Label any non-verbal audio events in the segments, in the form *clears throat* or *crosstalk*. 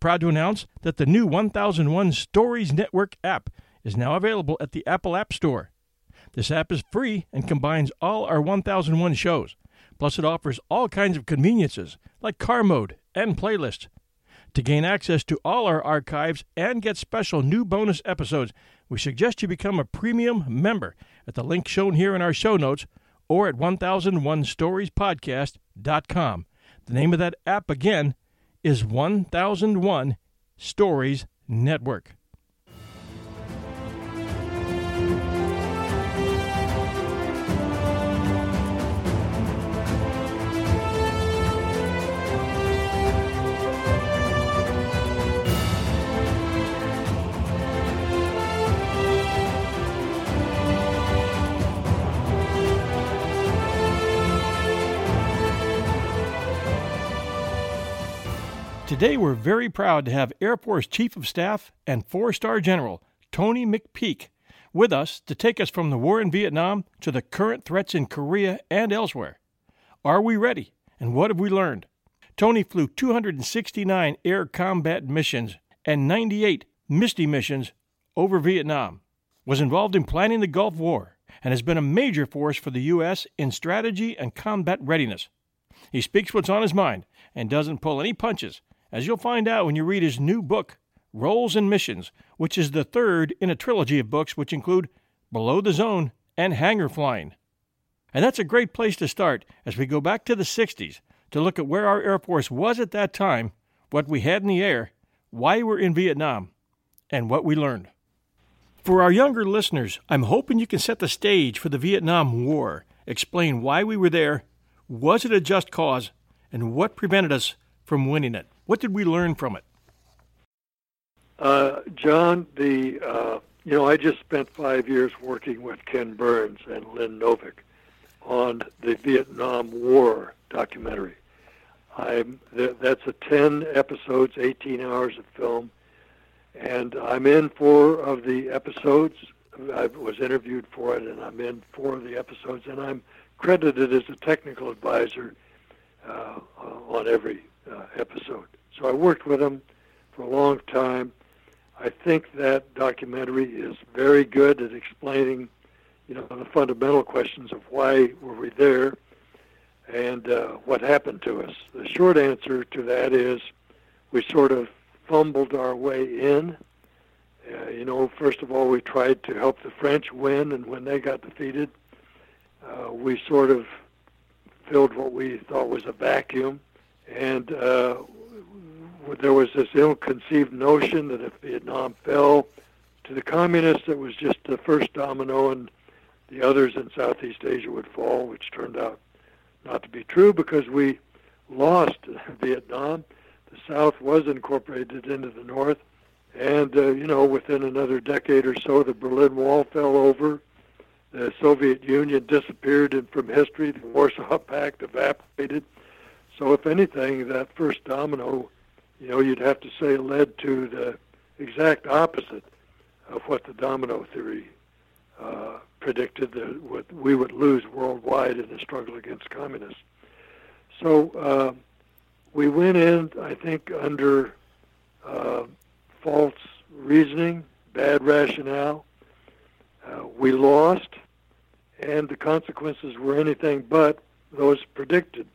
Proud to announce that the new 1001 Stories Network app is now available at the Apple App Store. This app is free and combines all our 1001 shows. Plus, it offers all kinds of conveniences like car mode and playlists. To gain access to all our archives and get special new bonus episodes, we suggest you become a premium member at the link shown here in our show notes or at 1001storiespodcast.com. The name of that app again is 1001 Stories Network. Today, we're very proud to have Air Force Chief of Staff and four star General Tony McPeak with us to take us from the war in Vietnam to the current threats in Korea and elsewhere. Are we ready? And what have we learned? Tony flew 269 air combat missions and 98 MISTY missions over Vietnam, was involved in planning the Gulf War, and has been a major force for the U.S. in strategy and combat readiness. He speaks what's on his mind and doesn't pull any punches as you'll find out when you read his new book, Roles and Missions, which is the third in a trilogy of books which include Below the Zone and Hangar Flying. And that's a great place to start as we go back to the 60s to look at where our Air Force was at that time, what we had in the air, why we're in Vietnam, and what we learned. For our younger listeners, I'm hoping you can set the stage for the Vietnam War, explain why we were there, was it a just cause, and what prevented us from winning it. What did we learn from it? Uh, John, the uh, you know I just spent five years working with Ken Burns and Lynn Novick on the Vietnam War documentary. I'm that's a ten episodes, eighteen hours of film, and I'm in four of the episodes. I was interviewed for it, and I'm in four of the episodes, and I'm credited as a technical advisor uh, on every uh, episode. So I worked with him for a long time. I think that documentary is very good at explaining, you know, the fundamental questions of why were we there and uh, what happened to us. The short answer to that is we sort of fumbled our way in. Uh, you know, first of all, we tried to help the French win, and when they got defeated, uh, we sort of filled what we thought was a vacuum. And uh, there was this ill-conceived notion that if Vietnam fell to the communists, it was just the first domino, and the others in Southeast Asia would fall, which turned out not to be true because we lost *laughs* Vietnam. The South was incorporated into the North, and uh, you know, within another decade or so, the Berlin Wall fell over. The Soviet Union disappeared from history. The Warsaw Pact evaporated. So, if anything, that first domino you know, you'd have to say led to the exact opposite of what the domino theory uh, predicted that we would lose worldwide in the struggle against communists. So uh, we went in, I think, under uh, false reasoning, bad rationale. Uh, we lost, and the consequences were anything but those predicted.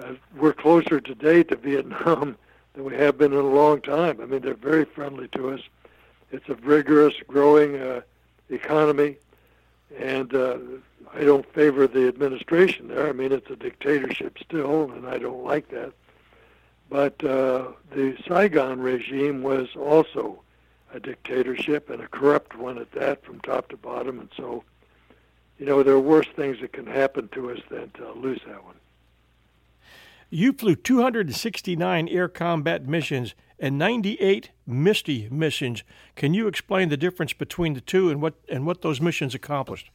Uh, we're closer today to Vietnam than we have been in a long time. I mean, they're very friendly to us. It's a vigorous, growing uh, economy, and uh, I don't favor the administration there. I mean, it's a dictatorship still, and I don't like that. But uh, the Saigon regime was also a dictatorship and a corrupt one at that, from top to bottom. And so, you know, there are worse things that can happen to us than to lose that one. You flew 269 air combat missions and 98 MISTY missions. Can you explain the difference between the two and what and what those missions accomplished?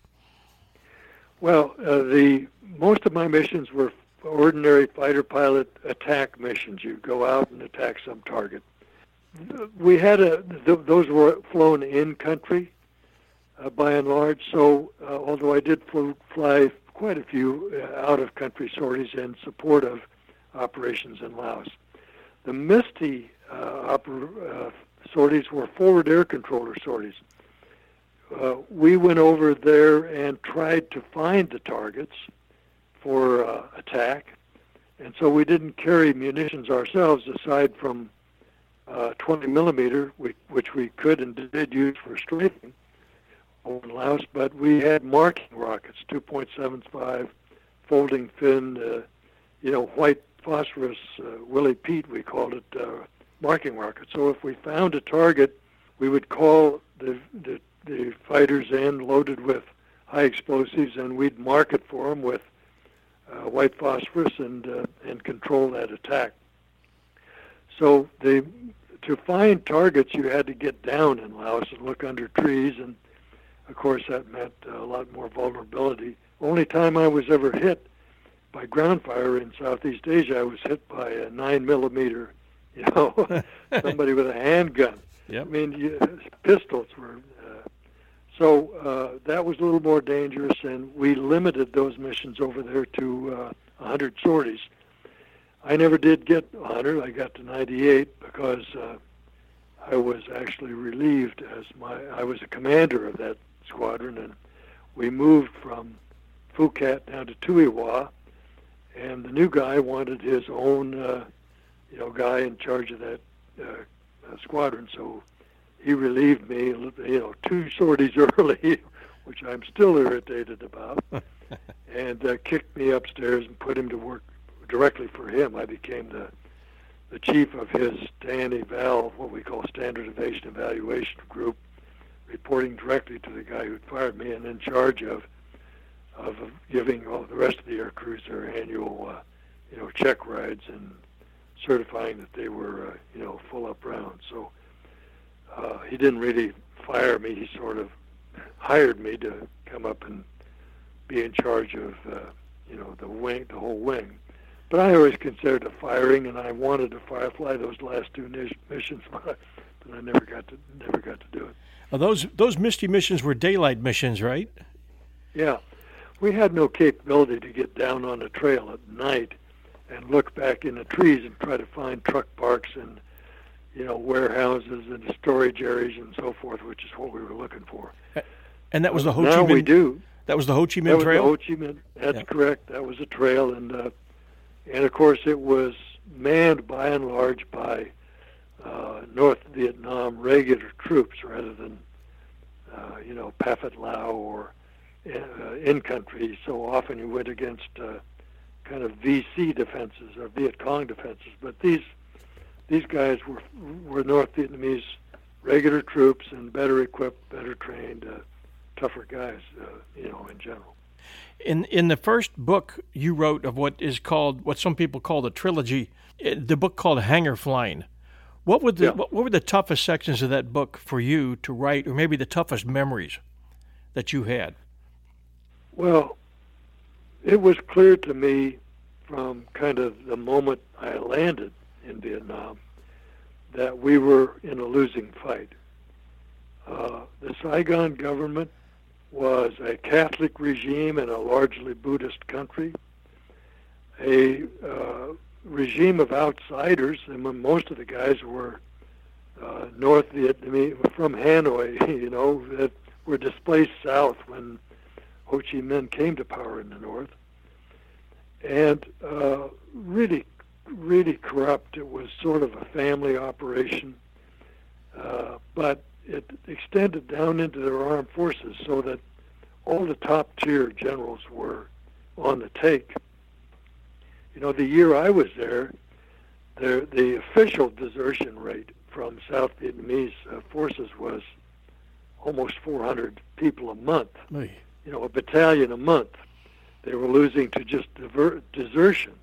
Well, uh, the most of my missions were ordinary fighter pilot attack missions. You go out and attack some target. We had a th- those were flown in country, uh, by and large. So, uh, although I did flew, fly quite a few uh, out of country sorties in support of operations in Laos, the MISTY uh, oper- uh, sorties were forward air controller sorties. Uh, we went over there and tried to find the targets for uh, attack, and so we didn't carry munitions ourselves aside from uh, 20 millimeter, which we could and did use for strafing over Laos, but we had marking rockets, 2.75 folding fin, uh, you know, white phosphorus, uh, Willie Pete, we called it, uh, marking rocket. So if we found a target, we would call the, the, the fighters in loaded with high explosives, and we'd mark it for them with uh, white phosphorus and uh, and control that attack. So the to find targets, you had to get down in Laos and look under trees, and of course that meant a lot more vulnerability. Only time I was ever hit by ground fire in Southeast Asia, I was hit by a nine millimeter you know, *laughs* somebody with a handgun. Yep. I mean, you, pistols were. Uh, so uh, that was a little more dangerous, and we limited those missions over there to uh, 100 sorties. I never did get 100. I got to 98 because uh, I was actually relieved as my I was a commander of that squadron, and we moved from Phu Cat down to Tuy and the new guy wanted his own uh, you know, guy in charge of that uh, uh, squadron. So he relieved me, you know, two sorties *laughs* early, which I'm still irritated about, *laughs* and uh, kicked me upstairs and put him to work directly for him. I became the the chief of his STAN eval, what we call standardization evaluation group, reporting directly to the guy who'd fired me, and in charge of of giving all the rest of the air crews their annual, uh, you know, check rides and certifying that they were, uh, you know, full up rounds. So uh, he didn't really fire me. He sort of hired me to come up and be in charge of, uh, you know, the wing, the whole wing. But I always considered it firing, and I wanted to firefly those last two missions, *laughs* but I never got to never got to do it. Now those those Misty missions were daylight missions, right? Yeah, we had no capability to get down on a trail at night and look back in the trees and try to find truck parks and you know warehouses and storage areas and so forth, which is what we were looking for. And that was the Ho Chi Minh. now we do. That was the Ho Chi Minh that was Trail. The Ho Chi Minh. That's Yeah. correct. That was a trail, and uh, and of course it was manned by and large by uh, North Vietnam regular troops rather than uh, you know Pathet Lao or uh, in country. So often you went against uh, kind of VC defenses or Viet Cong defenses, but these these guys were were North Vietnamese regular troops and better equipped, better trained, uh, tougher guys, uh, you know, in general. In in the first book you wrote of what is called what some people call the trilogy, eh, the book called Hangar Flying. What would the Yeah. what were the toughest sections of that book for you to write, or maybe the toughest memories that you had? Well, it was clear to me from kind of the moment I landed in Vietnam that we were in a losing fight. Uh, the Saigon government was a Catholic regime in a largely Buddhist country, a uh, regime of outsiders, and most of the guys were uh, North Vietnamese from Hanoi, *laughs* you know, that were displaced south when Ho Chi Minh came to power in the north, and uh, really, really corrupt. It was sort of a family operation, uh, but it extended down into their armed forces so that all the top tier generals were on the take. You know, the year I was there, the, the official desertion rate from South Vietnamese uh, forces was almost 400 people a month you know, a battalion a month. They were losing to just desertion.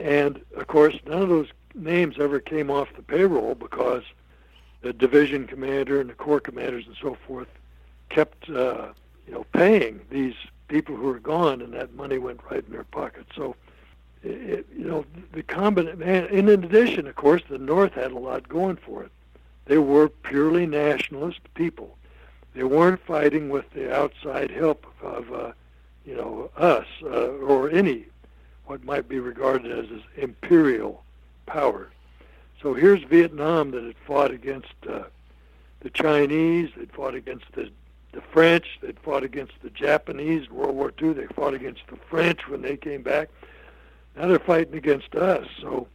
And of course, none of those names ever came off the payroll because the division commander and the corps commanders and so forth kept, uh, you know, paying these people who were gone, and that money went right in their pocket. So, it, you know, the combination. And in addition, of course, the North had a lot going for it. They were purely nationalist people. They weren't fighting with the outside help of, uh, you know, us uh, or any what might be regarded as, imperial power. So here's Vietnam that had fought against uh, the Chinese, they'd fought against the the French, they'd fought against the Japanese in World War II, they fought against the French when they came back. Now they're fighting against us. So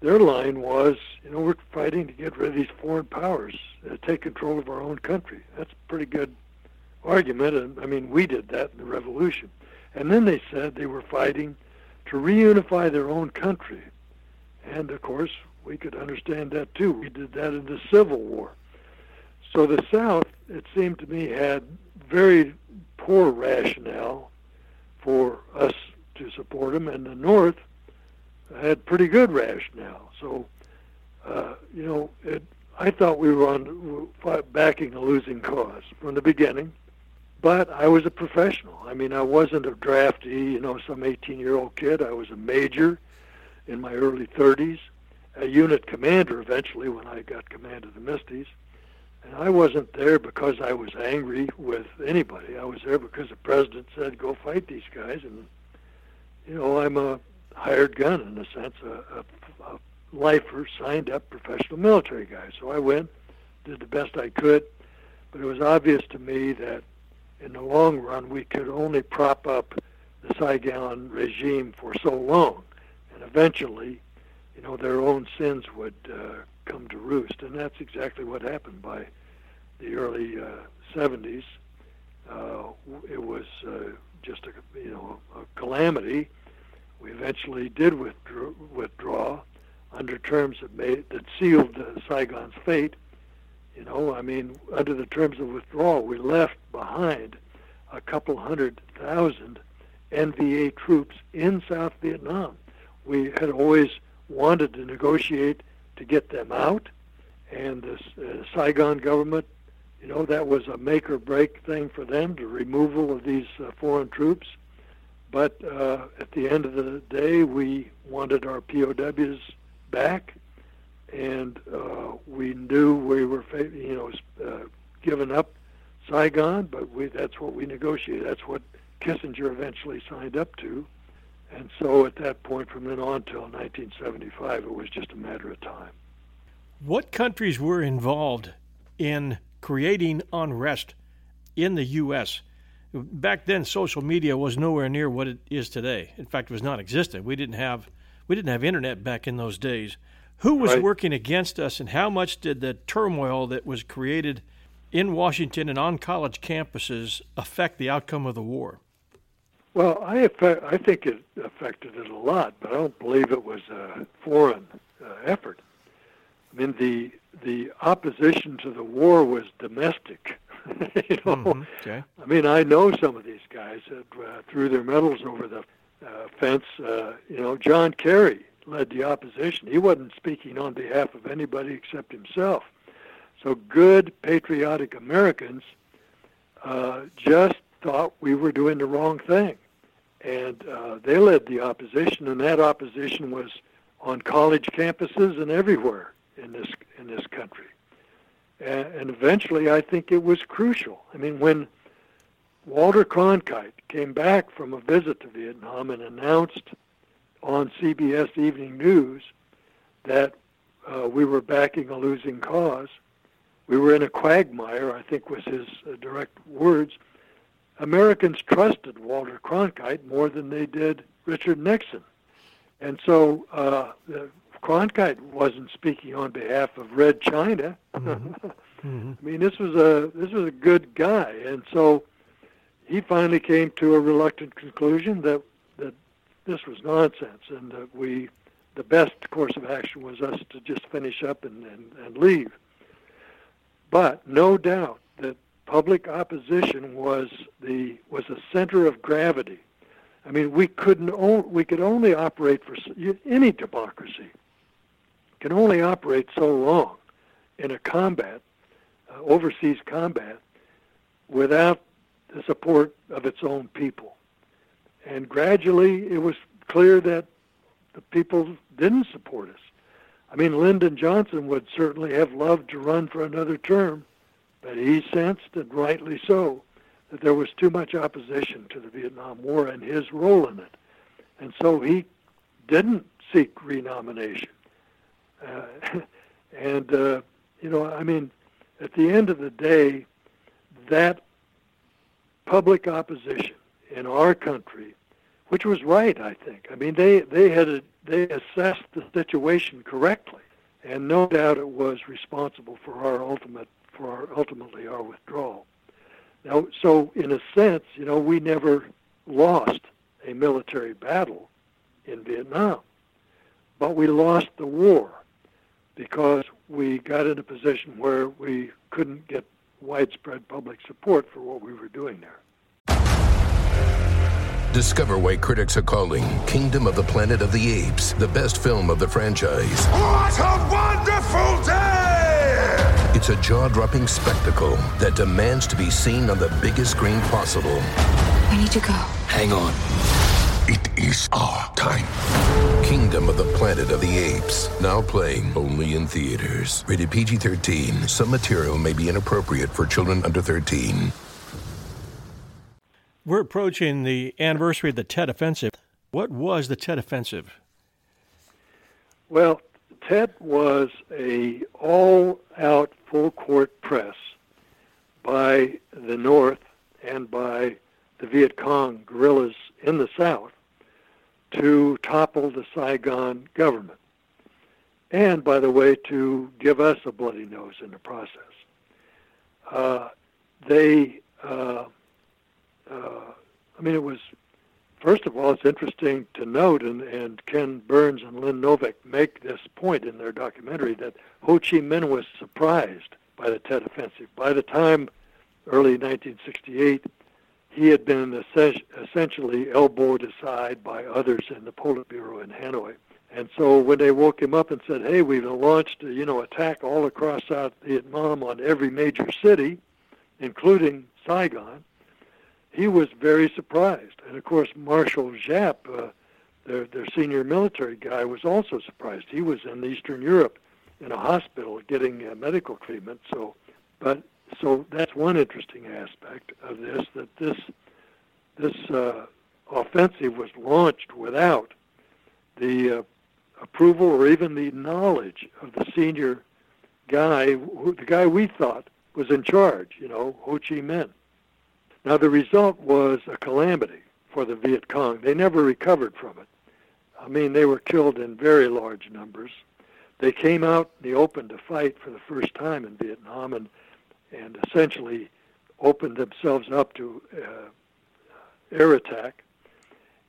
their line was, you know, we're fighting to get rid of these foreign powers, uh, take control of our own country. That's a pretty good argument, and I mean, we did that in the Revolution. And then they said they were fighting to reunify their own country. And of course, we could understand that too. We did that in the Civil War. So the South, it seemed to me, had very poor rationale for us to support them, and the North had pretty good rationale. So, uh, you know, it, I thought we were on backing a losing cause from the beginning, but I was a professional. I mean, I wasn't a draftee, you know, some 18-year-old kid. I was a major in my early 30s, a unit commander eventually when I got command of the Misties. And I wasn't there because I was angry with anybody. I was there because the president said, go fight these guys. And, you know, I'm a hired gun in a sense, a, a, a lifer, signed up professional military guy. So I went, did the best I could. But it was obvious to me that in the long run, we could only prop up the Saigon regime for so long. And eventually, you know, their own sins would uh, come to roost. And that's exactly what happened by the early uh, 70s. Uh, it was uh, just a, you know, a calamity. We eventually did withdraw, withdraw under terms that made that sealed Saigon's fate. You know, I mean, under the terms of withdrawal, we left behind a couple hundred thousand NVA troops in South Vietnam. We had always wanted to negotiate to get them out, and the uh, Saigon government, you know, that was a make or break thing for them, the removal of these uh, foreign troops. But uh, at the end of the day, we wanted our POWs back, and uh, we knew we were, you know, uh, giving up Saigon, but we, that's what we negotiated. That's what Kissinger eventually signed up to. And so at that point, from then on till 1975, it was just a matter of time. What countries were involved in creating unrest in the U.S.? Back then, social media was nowhere near what it is today. In fact, it was non-existent. We didn't have we didn't have internet back in those days. Who was right. working against us, and how much did the turmoil that was created in Washington and on college campuses affect the outcome of the war? Well, I affect, I think it affected it a lot, but I don't believe it was a foreign uh, effort. I mean, the the opposition to the war was domestic. *laughs* you know, mm-hmm. okay. I mean, I know some of these guys that uh, threw their medals over the uh, fence. Uh, you know, John Kerry led the opposition. He wasn't speaking on behalf of anybody except himself. So good, patriotic Americans uh, just thought we were doing the wrong thing and uh, they led the opposition, and that opposition was on college campuses and everywhere in this in this country. And, eventually, I think it was crucial. I mean, when Walter Cronkite came back from a visit to Vietnam and announced on CBS Evening News that uh, we were backing a losing cause, we were in a quagmire, I think was his uh, direct words, Americans trusted Walter Cronkite more than they did Richard Nixon. And so uh, Cronkite wasn't speaking on behalf of Red China. Mm-hmm. *laughs* mm-hmm. I mean, this was a this was a good guy, and so he finally came to a reluctant conclusion that that this was nonsense, and that we the best course of action was us to just finish up and, and, and leave. But no doubt that public opposition was the was a center of gravity. I mean, we couldn't. O- we could only operate for any democracy can only operate so long in a combat, uh, overseas combat, without the support of its own people. And gradually, it was clear that the people didn't support us. I mean, Lyndon Johnson would certainly have loved to run for another term, but he sensed, and rightly so, that there was too much opposition to the Vietnam War and his role in it. And so he didn't seek renomination. Uh, *laughs* and, uh, you know, I mean, at the end of the day, that public opposition in our country, which was right, I think. I mean, they they had a, they assessed the situation correctly, and no doubt it was responsible for our ultimate for our ultimately our withdrawal. Now, so in a sense, you know, we never lost a military battle in Vietnam, but we lost the war because we got in a position where we couldn't get widespread public support for what we were doing there. Discover why critics are calling Kingdom of the Planet of the Apes the best film of the franchise. What a wonderful day! It's a jaw dropping spectacle that demands to be seen on the biggest screen possible. We need to go. Hang on. It is our time. Kingdom of the Planet of the Apes. Now playing only in theaters. Rated PG 13. Some material may be inappropriate for children under 13. We're approaching the anniversary of the Tet Offensive. What was the Tet Offensive? Well, Tet was a all-out full-court press by the North and by the Viet Cong guerrillas in the South to topple the Saigon government. And, by the way, to give us a bloody nose in the process. Uh, they, uh, uh, I mean, it was, first of all, it's interesting to note, and, and Ken Burns and Lynn Novick make this point in their documentary, that Ho Chi Minh was surprised by the Tet Offensive. By the time early 1968, he had been essentially elbowed aside by others in the Politburo in Hanoi. And so when they woke him up and said, "Hey, we've launched, you know, attack all across South Vietnam on every major city, including Saigon," he was very surprised. And of course, Marshal Giap, uh, their their senior military guy, was also surprised. He was in Eastern Europe in a hospital getting uh, medical treatment. So, but so that's one interesting aspect of this that this this uh, offensive was launched without the uh, approval or even the knowledge of the senior guy, who, the guy we thought was in charge, you know, Ho Chi Minh. Now the result was a calamity for the Viet Cong. They never recovered from it. I mean, they were killed in very large numbers. They came out in the open to fight for the first time in Vietnam, and and essentially opened themselves up to uh, air attack,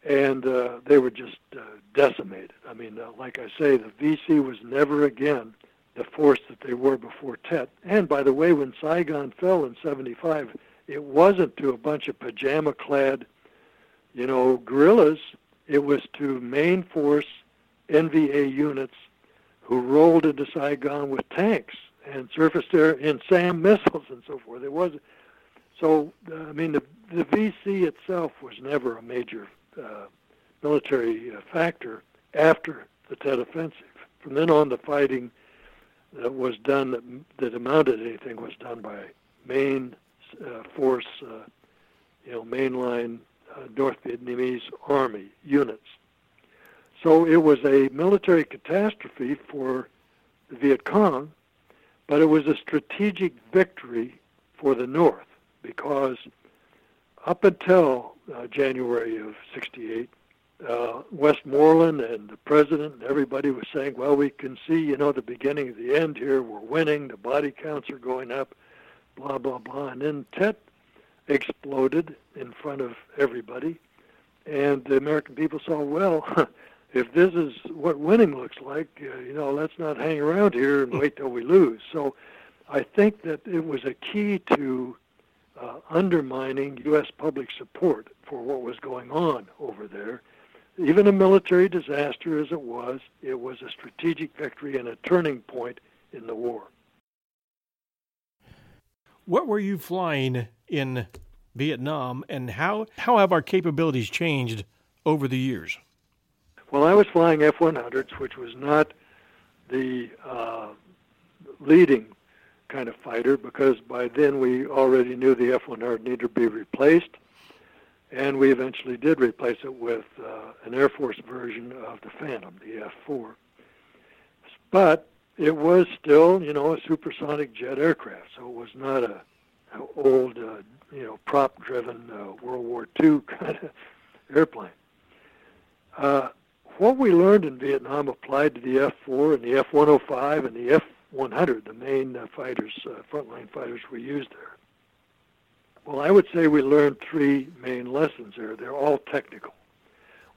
and uh, they were just uh, decimated. I mean, uh, like I say, the VC was never again the force that they were before Tet. And by the way, when Saigon fell in '75, it wasn't to a bunch of pajama-clad, you know, guerrillas. It was to main force NVA units who rolled into Saigon with tanks and surface air and SAM *laughs* missiles and so forth. It was so. Uh, I mean, the the VC itself was never a major uh, military uh, factor after the Tet Offensive. From then on, the fighting that was done that, that amounted to anything was done by main uh, force, uh, you know, mainline uh, North Vietnamese army units. So it was a military catastrophe for the Viet Cong, but it was a strategic victory for the North because up until uh, January of 68, uh, Westmoreland and the president and everybody was saying, well, we can see, you know, the beginning of the end here. We're winning. The body counts are going up, blah, blah, blah. And then Tet exploded in front of everybody. And the American people saw, well, *laughs* if this is what winning looks like, uh, you know, let's not hang around here and wait till we lose. So I think that it was a key to uh, undermining U.S. public support for what was going on over there. Even a military disaster as it was, it was a strategic victory and a turning point in the war. What were you flying in Vietnam, and how, how have our capabilities changed over the years? Well, I was flying F 100s, which was not the uh, leading kind of fighter because by then we already knew the F-100 needed to be replaced, and we eventually did replace it with uh, an Air Force version of the Phantom, the F-4. But it was still, you know, a supersonic jet aircraft, so it was not a, a old, uh, you know, prop-driven uh, World War II *laughs* kind of airplane. Uh, what we learned in Vietnam applied to the F-4 and the F-105 and the F 100, the main uh, fighters, uh, frontline fighters we used there. Well, I would say we learned three main lessons there. They're all technical.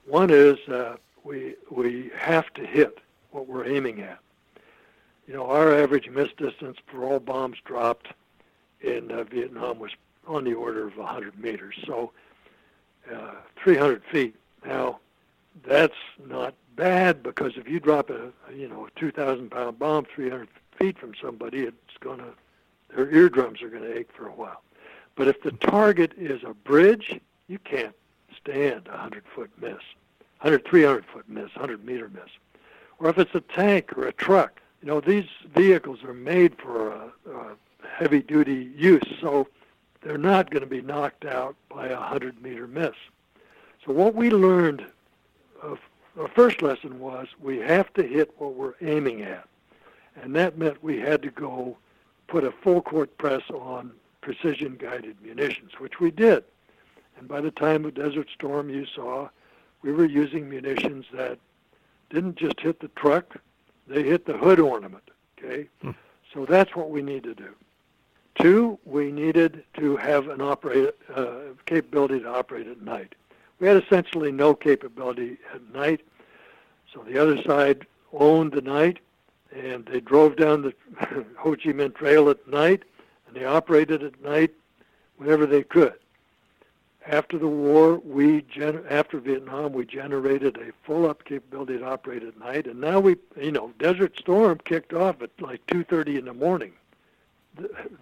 One is uh, we we have to hit what we're aiming at. You know, our average miss distance for all bombs dropped in uh, Vietnam was on the order of 100 meters, so uh, 300 feet. Now, that's not bad because if you drop a you know a 2,000 pound bomb 300 feet from somebody, it's gonna their eardrums are gonna ache for a while. But if the target is a bridge, you can't stand a 100 foot miss, 100 300 foot miss, 100 meter miss. Or if it's a tank or a truck, you know these vehicles are made for a, a heavy duty use, so they're not going to be knocked out by a 100 meter miss. So what we learned of our first lesson was we have to hit what we're aiming at. And that meant we had to go put a full court press on precision guided munitions, which we did. And by the time of Desert Storm, you saw we were using munitions that didn't just hit the truck, they hit the hood ornament. Okay? Hmm. So that's what we need to do. Two, we needed to have an operate, uh, capability to operate at night. We had essentially no capability at night, so the other side owned the night, and they drove down the *laughs* Ho Chi Minh Trail at night, and they operated at night whenever they could. After the war, we gen- after Vietnam, we generated a full-up capability to operate at night, and now we, you know, Desert Storm kicked off at like 2:30 in the morning.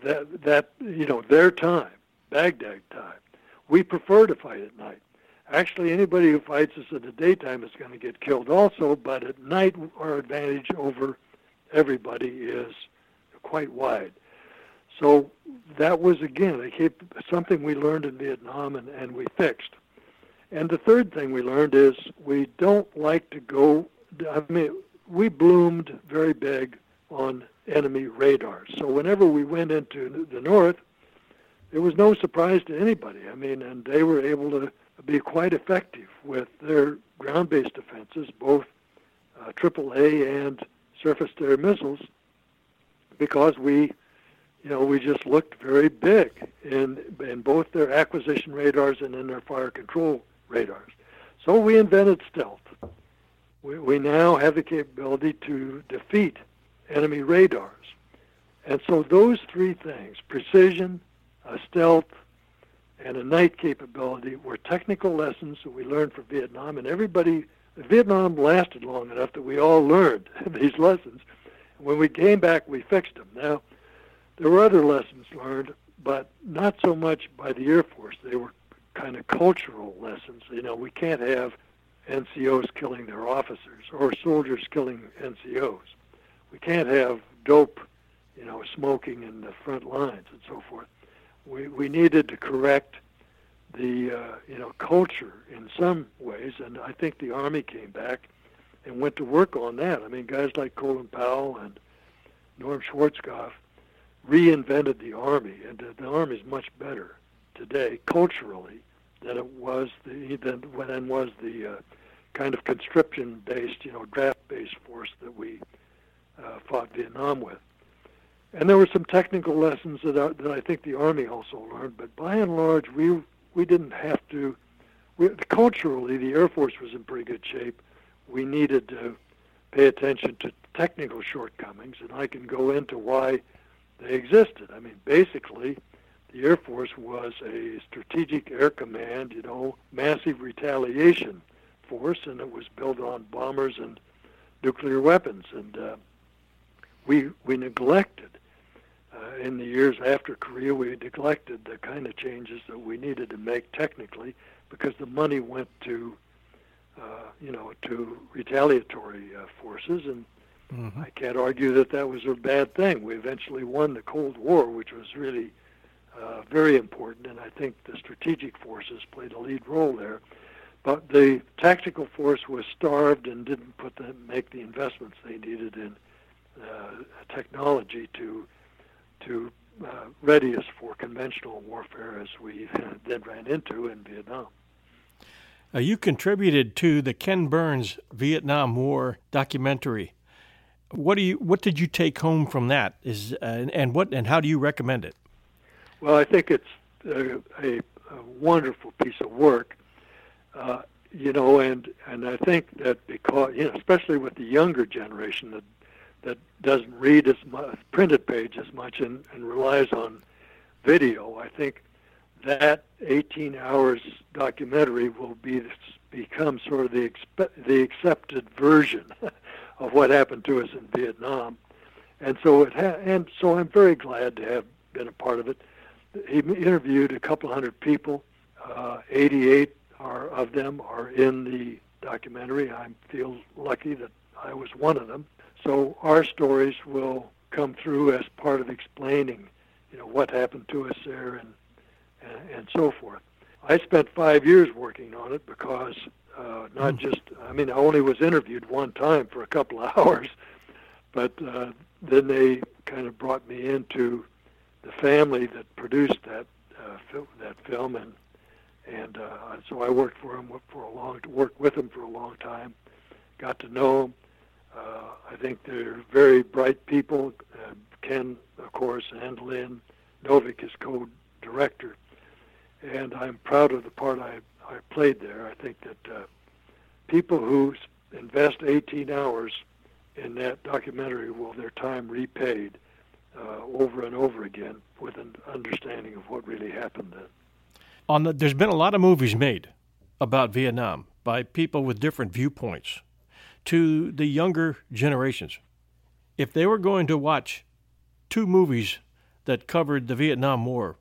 That that you know their time, Baghdad time. We prefer to fight at night. Actually, anybody who fights us in the daytime is going to get killed also, but at night our advantage over everybody is quite wide. So that was again something we learned in Vietnam and, and we fixed. And the third thing we learned is we don't like to go. I mean, we bloomed very big on enemy radars. So whenever we went into the north, it was no surprise to anybody. I mean, and they were able to be quite effective with their ground-based defenses, both uh, AAA and surface-to-air missiles, because we, you know, we just looked very big in in both their acquisition radars and in their fire control radars. So we invented stealth. We, we now have the capability to defeat enemy radars. And so those three things, precision, uh, stealth, and a night capability were technical lessons that we learned from Vietnam, and everybody, Vietnam lasted long enough that we all learned *laughs* these lessons. When we came back, we fixed them. Now, there were other lessons learned, but not so much by the Air Force. They were kind of cultural lessons. You know, we can't have NCOs killing their officers or soldiers killing NCOs. We can't have dope, you know, smoking in the front lines and so forth we, we needed to correct the uh, you know culture in some ways, and I think the Army came back and went to work on that. I mean, guys like Colin Powell and Norm Schwarzkopf reinvented the Army, and the, the Army is much better today culturally than it was the than when was the uh, kind of conscription-based, you know, draft-based force that we uh, fought Vietnam with. And there were some technical lessons that, I, that I think the Army also learned, but by and large, we we didn't have to. We, culturally, the Air Force was in pretty good shape. We needed to pay attention to technical shortcomings, and I can go into why they existed. I mean, basically, the Air Force was a strategic air command, you know, massive retaliation force, and it was built on bombers and nuclear weapons. And uh, we we neglected uh, in the years after Korea, we neglected the kind of changes that we needed to make technically because the money went to uh, you know to retaliatory uh, forces and. Mm-hmm. I can't argue that that was a bad thing. We eventually won the Cold War, which was really uh, very important, and I think the strategic forces played a lead role there. But the tactical force was starved and didn't put the, make the investments they needed in technology to to uh, ready us for conventional warfare as we *laughs* then ran into in Vietnam. Uh, you contributed to the Ken Burns Vietnam War documentary. What do you? What did you take home from that? Is uh, and what and how do you recommend it? Well, I think it's a, a, a wonderful piece of work, uh, you know, and and I think that because you know, especially with the younger generation that that doesn't read as much printed page as much and, and relies on video, I think that 18 hours documentary will be become sort of the expe- the accepted version *laughs* of what happened to us in Vietnam, and so it ha- and so I'm very glad to have been a part of it he interviewed a couple hundred people. Uh, 88 are, of them are in the documentary. I feel lucky that I was one of them. So our stories will come through as part of explaining, you know, what happened to us there and and, and so forth. I spent five years working on it because uh, not mm. just I mean I only was interviewed one time for a couple of *laughs* hours, but uh, then they kind of brought me into the family that produced that uh, fil- that film, and and uh, so I worked for him for a long worked with him for a long time. Got to know him. Uh, I think they're very bright people. Uh, Ken, of course, and Lynn Novick is co-director, and I'm proud of the part I I played there. I think that uh, people who invest 18 hours in that documentary will their time repaid uh, over and over again with an understanding of what really happened then. On the, there's been a lot of movies made about Vietnam by people with different viewpoints. To the younger generations, if they were going to watch two movies that covered the Vietnam War,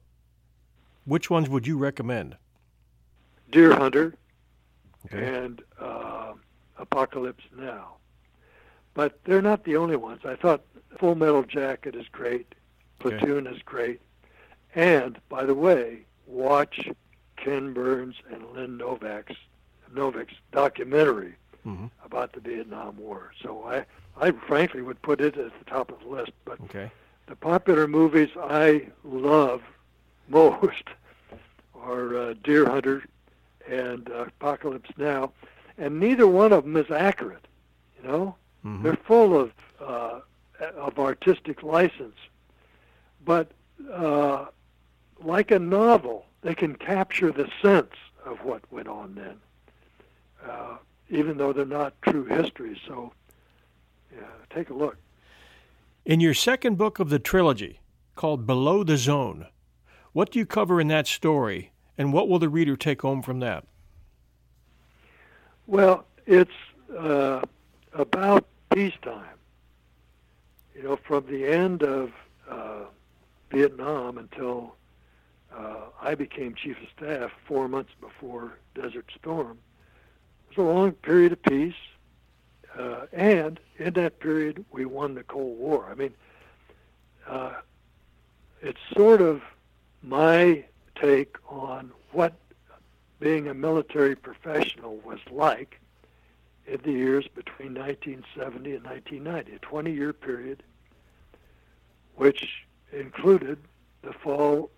which ones would you recommend? Deer Hunter okay. and uh, Apocalypse Now. But they're not the only ones. I thought Full Metal Jacket is great. Platoon okay. is great. And by the way, watch Ken Burns and Lynn Novick's Novick's documentary mm-hmm. about the Vietnam War. So I, I frankly would put it at the top of the list. But okay. the popular movies I love *laughs* most are uh, Deer Hunter and uh, Apocalypse Now, and neither one of them is accurate. You know, mm-hmm. they're full of uh, of artistic license. But uh, like a novel, they can capture the sense of what went on then, uh, even though they're not true history. So, yeah, take a look. In your second book of the trilogy, called Below the Zone, what do you cover in that story, and what will the reader take home from that? Well, it's uh, about peacetime you know, from the end of uh, Vietnam until uh, I became chief of staff four months before Desert Storm, a long period of peace. Uh, and in that period, we won the Cold War. I mean, uh, it's sort of my take on what being a military professional was like in the years between 1970 and 1990, a 20 year period, which included the fall,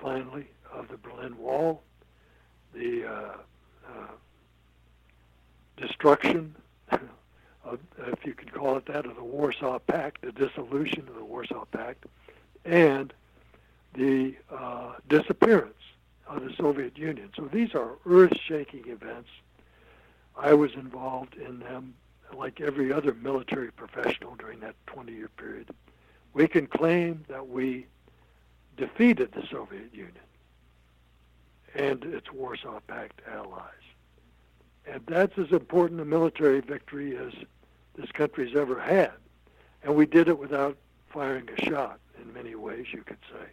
finally, of the Berlin Wall, the uh, uh, destruction, *laughs* if you could call it that, of the Warsaw Pact, the dissolution of the Warsaw Pact, and the uh, disappearance of the Soviet Union. So these are earth shaking events I was involved in them like every other military professional during that 20 year period. We can claim that we defeated the Soviet Union and its Warsaw Pact allies. And that's as important a military victory as this country's ever had. And we did it without firing a shot in many ways, you could say.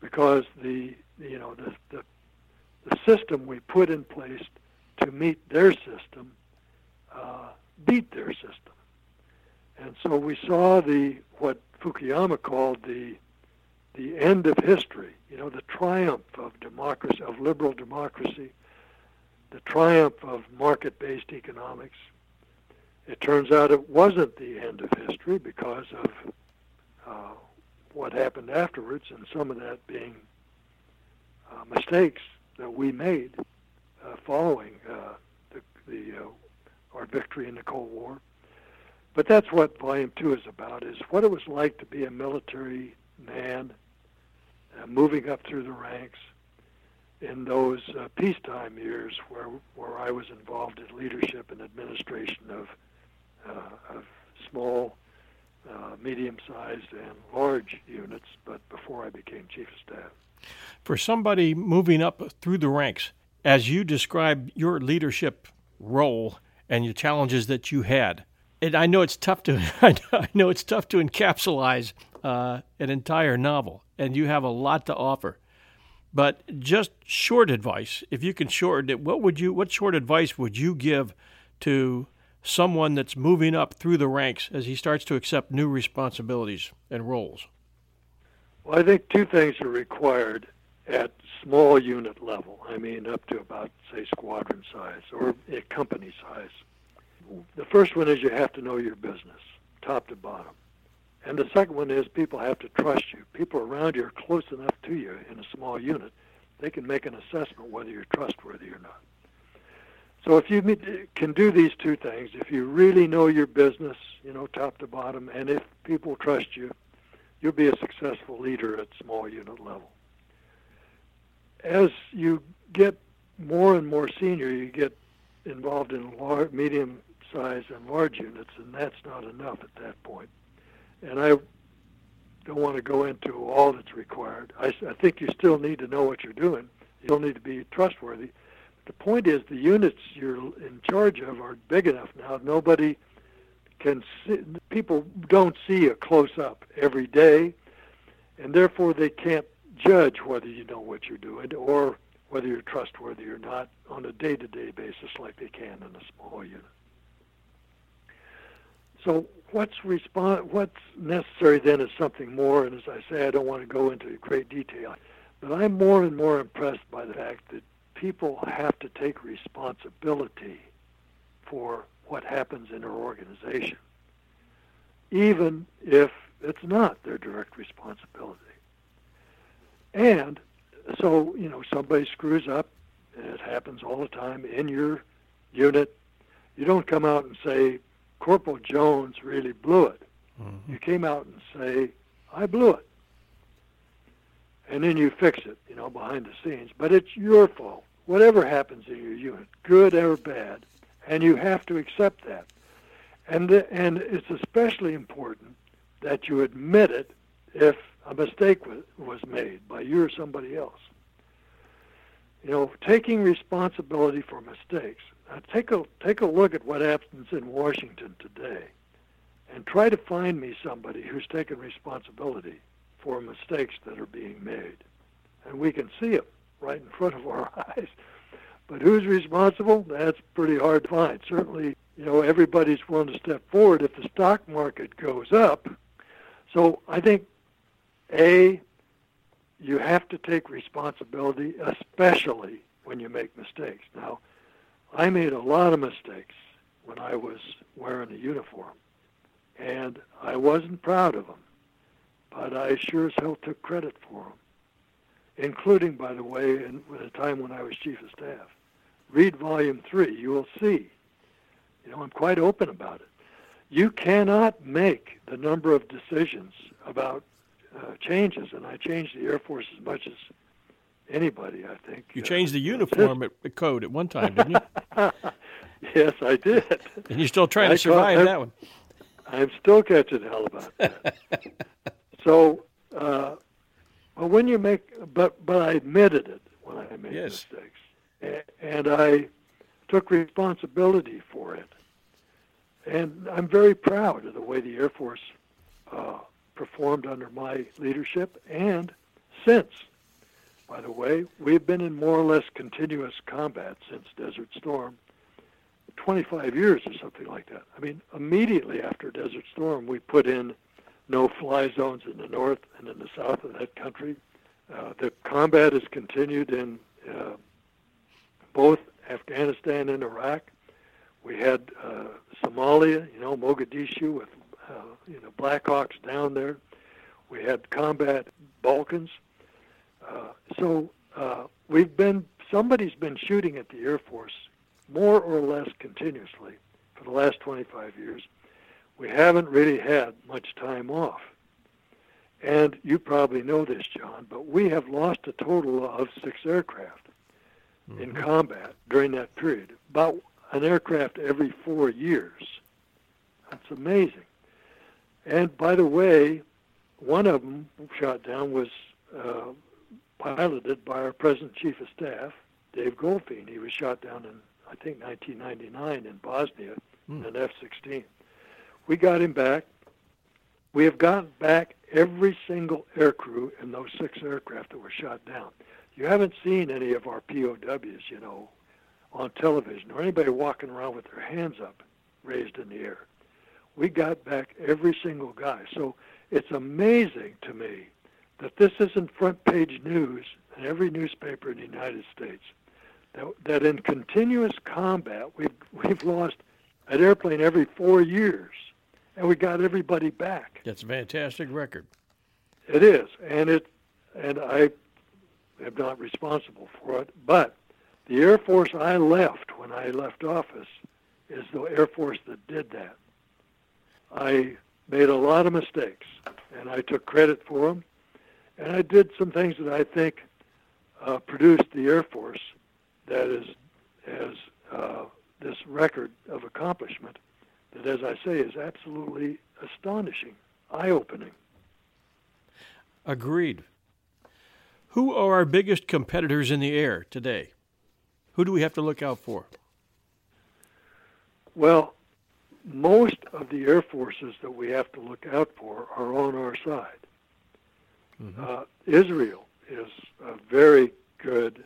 Because the you know the the, the system we put in place to meet their system uh, beat their system. And so we saw the what Fukuyama called the the end of history, you know, the triumph of democracy, of liberal democracy, the triumph of market-based economics. It turns out it wasn't the end of history because of uh, what happened afterwards, and some of that being uh, mistakes that we made uh, following uh, the, the uh, our victory in the Cold War. But that's what Volume Two is about: is what it was like to be a military man, uh, moving up through the ranks in those uh, peacetime years, where where I was involved in leadership and administration of uh, of small, uh, medium-sized, and large units. But before I became chief of staff, for somebody moving up through the ranks, as you describe your leadership role and your challenges that you had. And I know it's tough to *laughs* I know it's tough to encapsulate uh, an entire novel, and you have a lot to offer. But just short advice, if you can shorten it, what would you what short advice would you give to someone that's moving up through the ranks as he starts to accept new responsibilities and roles? Well, I think two things are required at small unit level. I mean, up to about, say, squadron size or a company size. The first one is you have to know your business, top to bottom. And the second one is people have to trust you. People around you are close enough to you in a small unit, they can make an assessment whether you're trustworthy or not. So if you can do these two things, if you really know your business, you know, top to bottom, and if people trust you, you'll be a successful leader at small unit level as you get more and more senior, you get involved in large, medium size and large units, and that's not enough at that point. And I don't want to go into all that's required. I, I think you still need to know what you're doing. You still need to be trustworthy. The point is, the units you're in charge of are big enough now. Nobody can see, people don't see a close up every day, and therefore they can't judge whether you know what you're doing or whether you're trustworthy or not on a day-to-day basis like they can in a small unit. So what's respon- what's necessary then is something more, and as I say, I don't want to go into great detail, but I'm more and more impressed by the fact that people have to take responsibility for what happens in their organization, even if it's not their direct responsibility. And so, you know, somebody screws up, and it happens all the time in your unit. You don't come out and say, Corporal Jones really blew it. Mm-hmm. You came out and say, I blew it. And then you fix it, you know, behind the scenes. But it's your fault. Whatever happens in your unit, good or bad, and you have to accept that. And the, and it's especially important that you admit it if a mistake was, was made by you or somebody else. You know, taking responsibility for mistakes. Take a take a look at what happens in Washington today, and try to find me somebody who's taken responsibility for mistakes that are being made, and we can see them right in front of our *laughs* eyes. But who's responsible? That's pretty hard to find. Certainly, you know, everybody's willing to step forward if the stock market goes up. So I think a, you have to take responsibility, especially when you make mistakes. Now, I made a lot of mistakes when I was wearing a uniform, and I wasn't proud of them, but I sure as hell took credit for them, including, by the way, in the time when I was chief of staff. Read volume three. You will see. You know, I'm quite open about it. You cannot make the number of decisions about uh, changes, and I changed the Air Force as much as anybody. I think you changed the *laughs* uniform at the code at one time, didn't you? *laughs* yes, I did. And you're still trying I to survive caught, that one. I'm still catching hell about that. *laughs* so, uh, when you make, but but I admitted it when I made yes. mistakes, and I took responsibility for it. And I'm very proud of the way the Air Force uh, performed under my leadership and since. By the way, we've been in more or less continuous combat since Desert Storm, 25 years or something like that. I mean, immediately after Desert Storm, we put in no-fly zones in the north and in the south of that country. Uh, the combat has continued in uh, both Afghanistan and Iraq. We had uh, Somalia, you know, Mogadishu with uh, you know Blackhawks down there. We had combat Balkans. Uh, so uh, we've been somebody's been shooting at the Air Force more or less continuously for the last 25 years. We haven't really had much time off. And you probably know this, John, but we have lost a total of six aircraft mm-hmm. in combat during that period. About an aircraft every four years. That's amazing. And by the way, one of them shot down was uh, piloted by our present chief of staff, Dave Goldfein. He was shot down in, I think, 1999 in Bosnia mm. in an F-16. We got him back. We have gotten back every single aircrew in those six aircraft that were shot down. You haven't seen any of our POWs, you know, on television or anybody walking around with their hands up raised in the air. We got back every single guy. So it's amazing to me that this isn't front page news in every newspaper in the United States. That, that in continuous combat, we've, we've lost an airplane every four years, and we got everybody back. That's a fantastic record. It is, and it, and I am not responsible for it, but the Air Force I left when I left office is the Air Force that did that. I made a lot of mistakes, and I took credit for them. And I did some things that I think uh, produced the Air Force that is has uh, this record of accomplishment that, as I say, is absolutely astonishing, eye-opening. Agreed. Who are our biggest competitors in the air today? Who do we have to look out for? Well, most of the air forces that we have to look out for are on our side. Mm-hmm. Uh, Israel is a very good,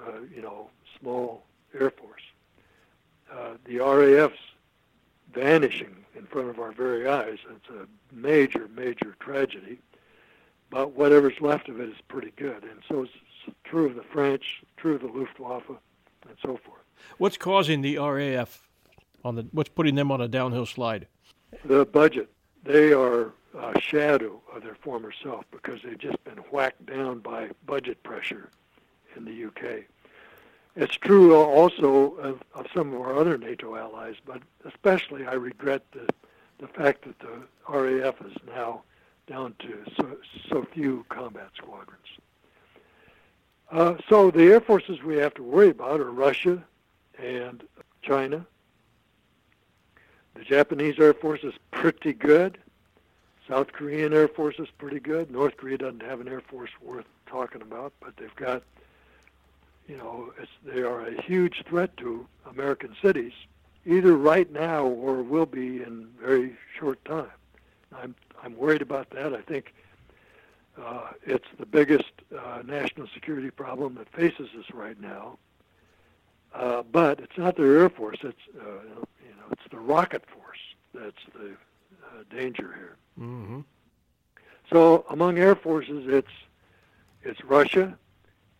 uh, you know, small air force. Uh, the RAF's vanishing in front of our very eyes. It's a major, major tragedy. But whatever's left of it is pretty good, and so it's true of the French, true of the Luftwaffe, and so forth. What's causing the RAF on the? What's putting them on a downhill slide? The budget. They are a shadow of their former self because they've just been whacked down by budget pressure in the UK. It's true also of, of some of our other NATO allies, but especially I regret the the fact that the RAF is now down to so, so few combat squadrons. Uh, so the air forces we have to worry about are Russia and China. The Japanese Air Force is pretty good. South Korean Air Force is pretty good. North Korea doesn't have an Air Force worth talking about, but they've got, you know, they are a huge threat to American cities, either right now or will be in very short time. I'm I'm worried about that. I think uh, it's the biggest uh, national security problem that faces us right now. Uh, but it's not the Air Force. It's uh, you know it's the rocket force that's the danger here. Mm-hmm. So among air forces, it's it's Russia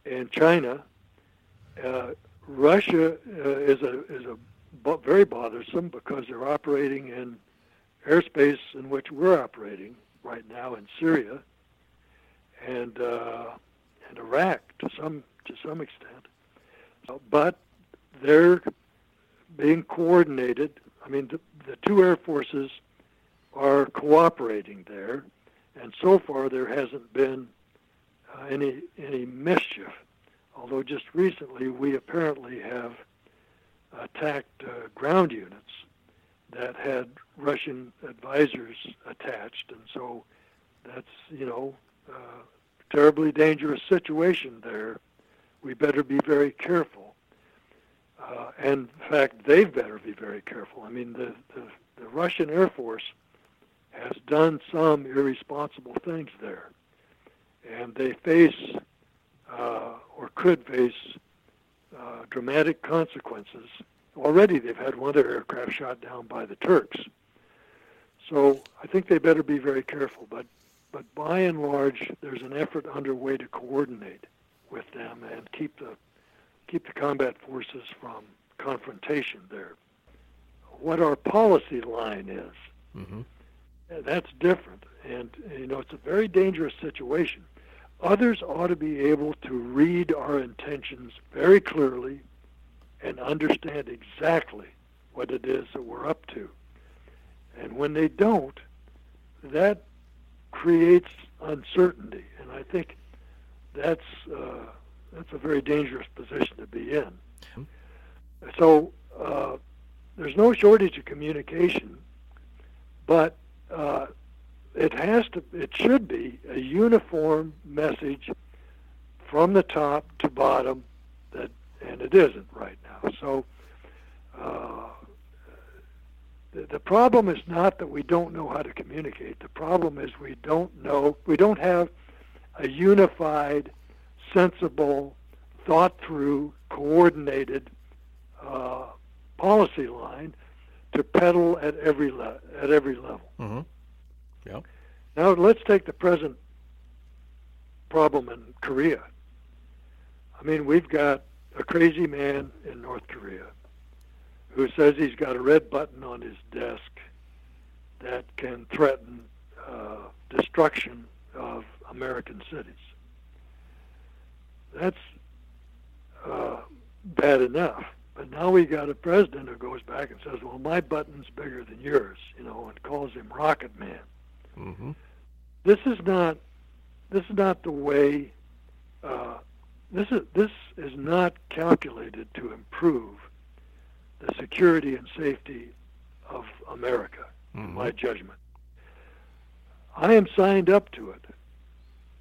and China. Uh, Russia is a is a very bothersome because they're operating in airspace in which we're operating right now in Syria and uh, and Iraq to some to some extent, but they're being coordinated. I mean, the, the two air forces are cooperating there, and so far there hasn't been uh, any any mischief. Although just recently we apparently have attacked uh, ground units that had Russian advisors attached, and so that's you know uh, terribly dangerous situation there. We better be very careful. Uh, and in fact, they better be very careful. I mean, the, the, the Russian Air Force has done some irresponsible things there. And they face, uh, or could face, uh, dramatic consequences. Already they've had one of their aircraft shot down by the Turks. So I think they better be very careful. But, but by and large, there's an effort underway to coordinate with them and keep the, keep the combat forces from confrontation there. What our policy line is, Mm-hmm. That's different. And, you know, it's a very dangerous situation. Others ought to be able to read our intentions very clearly and understand exactly what it is that we're up to. And when they don't, that creates uncertainty. And I think that's uh, that's a very dangerous position to be in. So uh, there's no shortage of communication, but uh, it has to, it should be a uniform message from the top to bottom, that, and it isn't right now. So uh, the, the problem is not that we don't know how to communicate. The problem is we don't know, we don't have a unified, sensible, thought through, coordinated uh, policy line to peddle at every le- at every level. Mm-hmm. Yep. Now let's take the present problem in Korea. I mean, we've got a crazy man in North Korea who says he's got a red button on his desk that can threaten uh, destruction of American cities. That's uh, bad enough. But now we got a president who goes back and says, "Well, my button's bigger than yours," you know, and calls him Rocket Man. Mm-hmm. This is not. This is not the way. Uh, this is this is not calculated to improve the security and safety of America, in my judgment. I am signed up to it.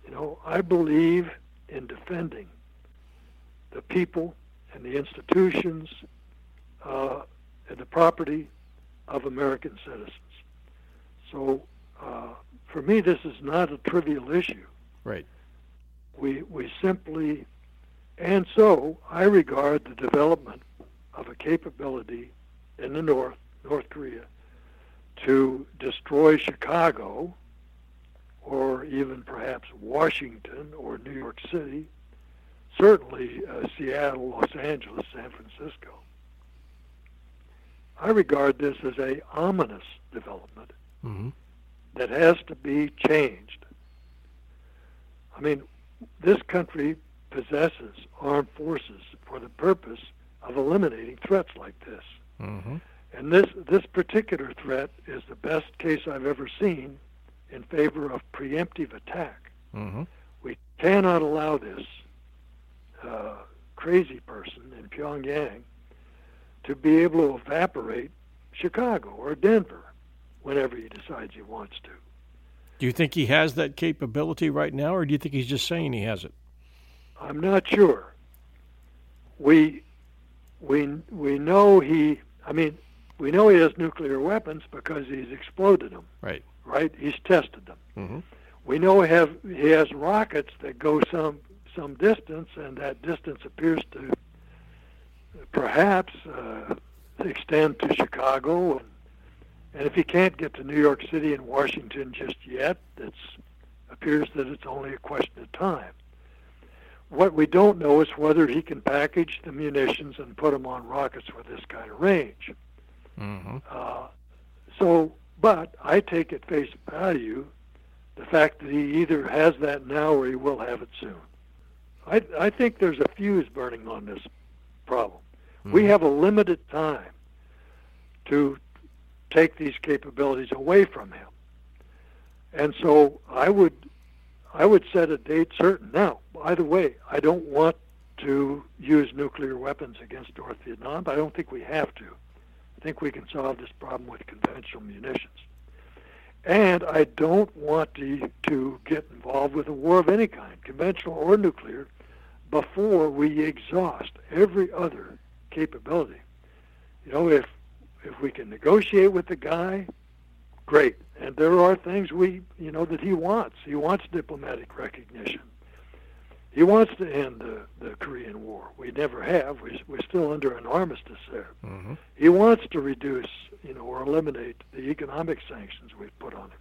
You know, I believe in defending the people and the institutions uh, and the property of American citizens. So, uh, for me, this is not a trivial issue. Right. We we simply, and so I regard the development of a capability in the North, North Korea, to destroy Chicago, or even perhaps Washington or New York City, certainly uh, Seattle, Los Angeles, San Francisco. I regard this as a ominous development Mm-hmm. that has to be changed. I mean, this country possesses armed forces for the purpose of eliminating threats like this. Mm-hmm. And this this particular threat is the best case I've ever seen in favor of preemptive attack. Mm-hmm. We cannot allow this uh, crazy person in Pyongyang to be able to evaporate Chicago or Denver whenever he decides he wants to. Do you think he has that capability right now, or do you think he's just saying he has it? I'm not sure. We we we know he. I mean, we know he has nuclear weapons because he's exploded them. Right. Right. He's tested them. Mm-hmm. We know he have he has rockets that go some some distance, and that distance appears to perhaps uh, extend to Chicago. And, and if he can't get to New York City and Washington just yet, it appears that it's only a question of time. What we don't know is whether he can package the munitions and put them on rockets with this kind of range. Mm-hmm. Uh, so, but I take at face value the fact that he either has that now or he will have it soon. I, I think there's a fuse burning on this problem. We hmm. have a limited time to take these capabilities away from him. And so I would I would set a date certain. Now, by the way, I don't want to use nuclear weapons against North Vietnam, but I don't think we have to. I think we can solve this problem with conventional munitions. And I don't want to, to get involved with a war of any kind, conventional or nuclear, before we exhaust every other capability. You know, if if we can negotiate with the guy, great. And there are things we, you know, that he wants. He wants diplomatic recognition. He wants to end the, the Korean War. We never have. We, we're still under an armistice there. Mm-hmm. He wants to reduce, you know, or eliminate the economic sanctions we've put on him.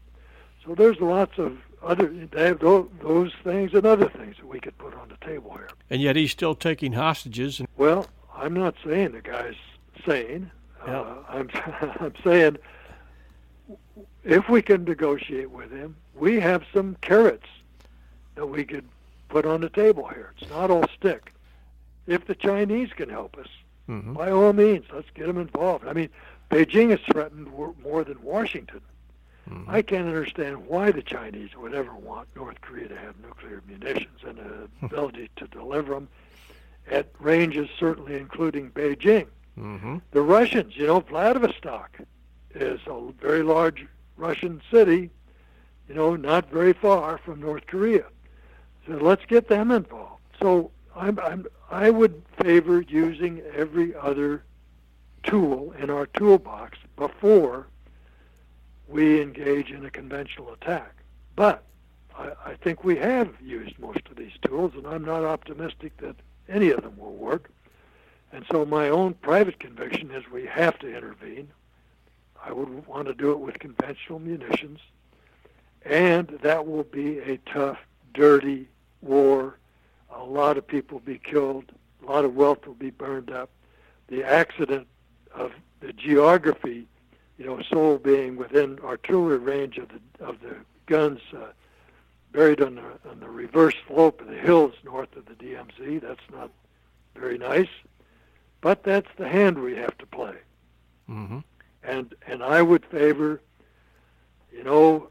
So there's lots of other they have those things and other things that we could put on the table here. And yet he's still taking hostages. And- well, I'm not saying the guy's sane. Uh, I'm *laughs* I'm saying if we can negotiate with him, we have some carrots that we could put on the table here. It's not all stick. If the Chinese can help us, mm-hmm. by all means, let's get them involved. I mean, Beijing is threatened more than Washington. Mm-hmm. I can't understand why the Chinese would ever want North Korea to have nuclear munitions and the *laughs* ability to deliver them at ranges, certainly including Beijing. Mm-hmm. The Russians, you know, Vladivostok is a very large Russian city, you know, not very far from North Korea. So let's get them involved. So I'm, I'm, I would favor using every other tool in our toolbox before we engage in a conventional attack. But I, I think we have used most of these tools, and I'm not optimistic that any of them will work. And so my own private conviction is we have to intervene. I would want to do it with conventional munitions, and that will be a tough, dirty war. A lot of people will be killed. A lot of wealth will be burned up. The accident of the geography, you know, Seoul being within artillery range of the of the guns uh, buried on the on the reverse slope of the hills north of the DMZ. That's not very nice. But that's the hand we have to play. Mm-hmm. And and I would favor, you know,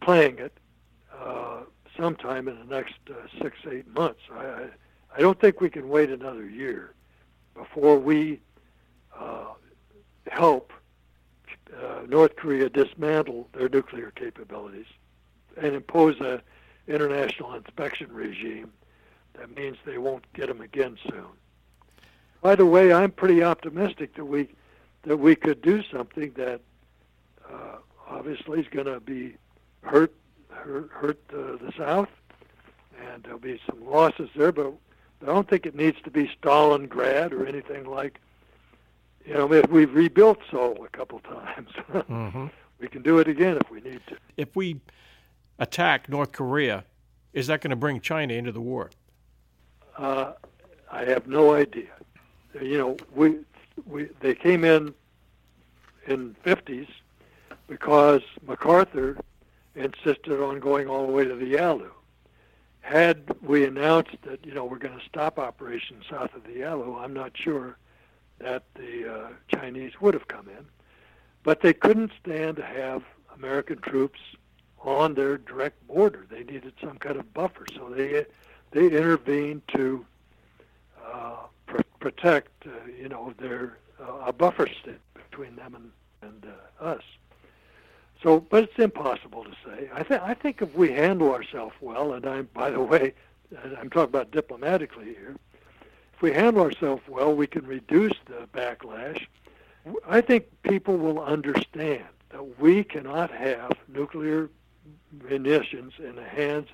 playing it uh, sometime in the next uh, six eight months. I I don't think we can wait another year before we uh, help uh, North Korea dismantle their nuclear capabilities and impose a international inspection regime that means they won't get them again soon. By the way, I'm pretty optimistic that we that we could do something that uh, obviously is going to be hurt hurt, hurt the South, and there'll be some losses there. But I don't think it needs to be Stalingrad or anything like. You know, we've rebuilt Seoul a couple times. *laughs* mm-hmm. We can do it again if we need to. If we attack North Korea, is that going to bring China into the war? Uh, I have no idea you know, we we they came in in 50s because MacArthur insisted on going all the way to the Yalu. Had we announced that you know we're going to stop operations south of the Yalu, I'm not sure that the uh, Chinese would have come in, but they couldn't stand to have American troops on their direct border. They needed some kind of buffer, so they they intervened to uh, pr- protect, uh, you know, their uh, a buffer stick between them and and uh, us. So, but it's impossible to say. I think I think if we handle ourselves well, and I'm by the way, I'm talking about diplomatically here. If we handle ourselves well, we can reduce the backlash. I think people will understand that we cannot have nuclear munitions in the hands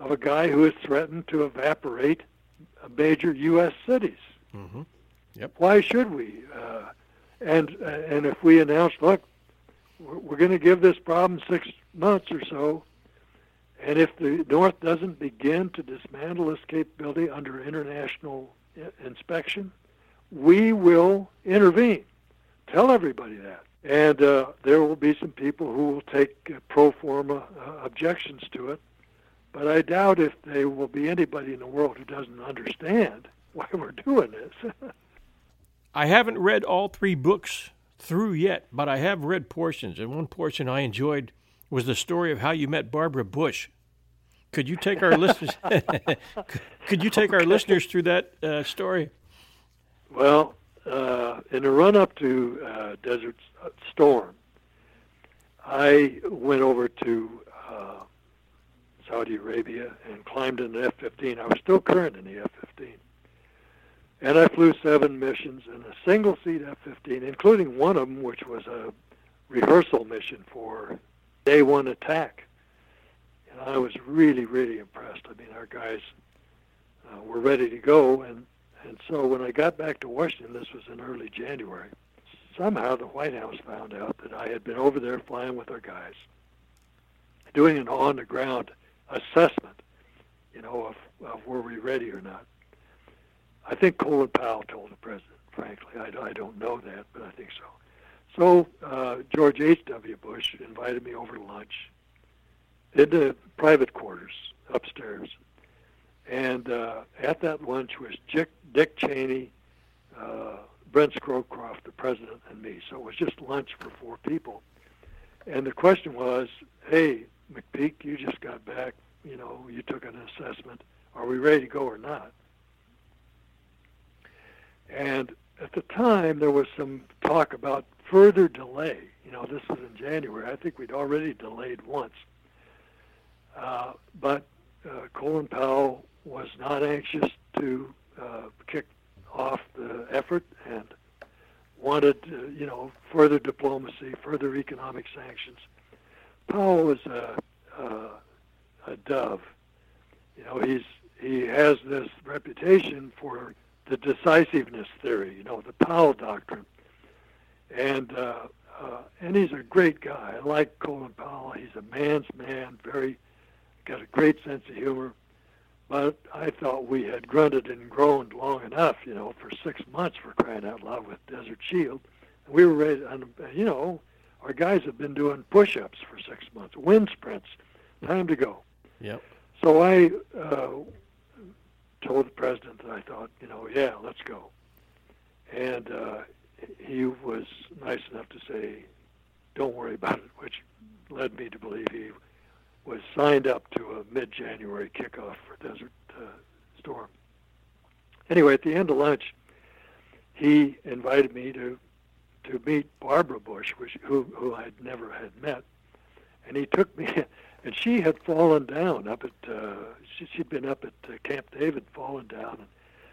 of a guy who has threatened to evaporate major U.S. cities. Mm-hmm. Yep. Why should we? Uh, and uh, and if we announce, look, we're, we're going to give this problem six months or so, and if the North doesn't begin to dismantle this capability under international inspection, we will intervene. Tell everybody that. And uh, there will be some people who will take uh, pro forma uh, objections to it. But I doubt if there will be anybody in the world who doesn't understand *laughs* why we're doing this. I haven't read all three books through yet, but I have read portions, and one portion I enjoyed was the story of how you met Barbara Bush. Could you take our listeners? *laughs* *laughs* could you take okay. our listeners through that uh, story? Well, uh, in the run-up to uh, Desert Storm, I went over to uh, Saudi Arabia and climbed in the F-15. I was still current in the F-15. And I flew seven missions in a single seat F-15, including one of them, which was a rehearsal mission for day one attack. I was really, really impressed. I mean, our guys uh, were ready to go. And, and so when I got back to Washington, this was in early January, somehow the White House found out that I had been over there flying with our guys, doing an on-the-ground assessment, you know, of, of were we ready or not. I think Colin Powell told the president, frankly. I, I don't know that, but I think so. So uh, George H.W. Bush invited me over to lunch in the private quarters upstairs. And uh, at that lunch was Dick, Dick Cheney, uh, Brent Scowcroft, the president, and me. So it was just lunch for four people. And the question was, hey, McPeak, you just got back. You know, you took an assessment. Are we ready to go or not? And at the time, there was some talk about further delay. You know, this was in January. I think we'd already delayed once. Uh, but uh, Colin Powell was not anxious to uh, kick off the effort and wanted, uh, you know, further diplomacy, further economic sanctions. Powell was a, a, a dove. You know, he's he has this reputation for the decisiveness theory, you know, the Powell doctrine. And uh, and he's a great guy. I like Colin Powell. He's a man's man, very got a great sense of humor. But I thought we had grunted and groaned long enough, you know, for six months for crying out loud with Desert Shield. And we were ready, and, you know, our guys have been doing push-ups for six months, wind sprints. Time to go. Yep. So I uh, told the president that I thought, you know, yeah, let's go. And uh, he was nice enough to say, don't worry about it, which led me to believe he was signed up to a mid-January kickoff for Desert uh, Storm. Anyway, at the end of lunch, he invited me to to meet Barbara Bush, which, who who I had never had met, and he took me, *laughs* and she had fallen down up at uh, she, she'd been up at uh, Camp David, fallen down, and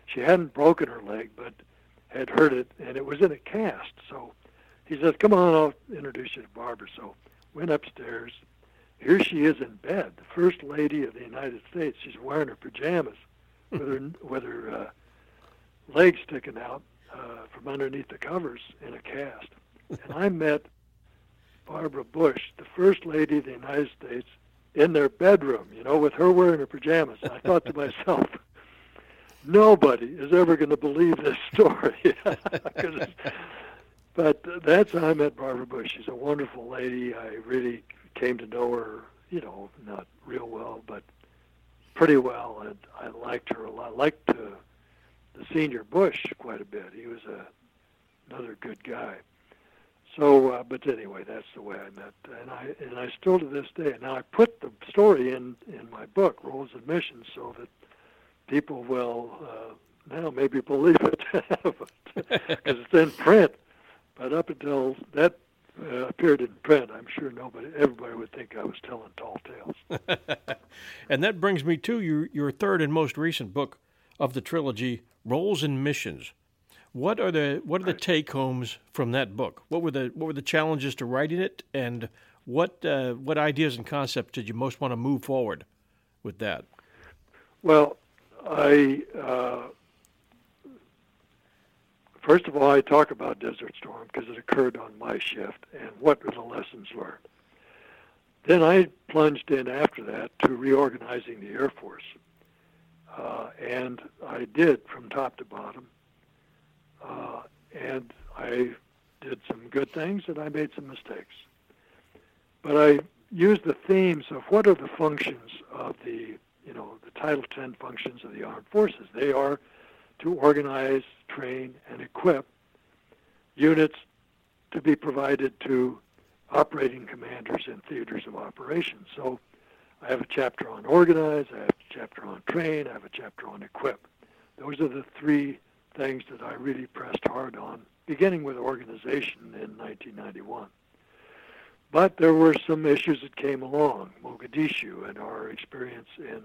she hadn't broken her leg, but had hurt it, and it was in a cast. So he says, "Come on, I'll introduce you to Barbara." So went upstairs. Here she is in bed, the first lady of the United States. She's wearing her pajamas, with her *laughs* with her uh, legs sticking out uh, from underneath the covers in a cast. And I met Barbara Bush, the first lady of the United States, in their bedroom, you know, with her wearing her pajamas. And I thought to myself, *laughs* nobody is ever going to believe this story. *laughs* but that's how I met Barbara Bush. She's a wonderful lady. I really came to know her, you know, not real well, but pretty well, and I liked her a lot. I liked uh, the senior Bush quite a bit. He was a another good guy. So, uh, but anyway, that's the way I met, and I and I still to this day. Now I put the story in in my book, Roles and Missions, so that people will uh, now maybe believe it *laughs* because it's in print. But up until that uh, appeared in print, I'm sure nobody, everybody would think I was telling tall tales. *laughs* and that brings me to your your third and most recent book of the trilogy, Roles and Missions. What are the what are the take homes from that book? What were the what were the challenges to writing it, and what uh, what ideas and concepts did you most want to move forward with that? Well, I uh, first of all I talk about Desert Storm because it occurred on my shift, and what were the lessons learned. Then I plunged in after that to reorganizing the Air Force, uh, and I did from top to bottom uh, and I did some good things and I made some mistakes. But I used the themes of what are the functions of the, you know, the Title X functions of the armed forces. They are to organize, train, and equip units to be provided to operating commanders in theaters of operations. So I have a chapter on organize, I have a chapter on train, I have a chapter on equip. Those are the three things that I really pressed hard on, beginning with organization in 1991. but there were some issues that came along, Mogadishu and our experience in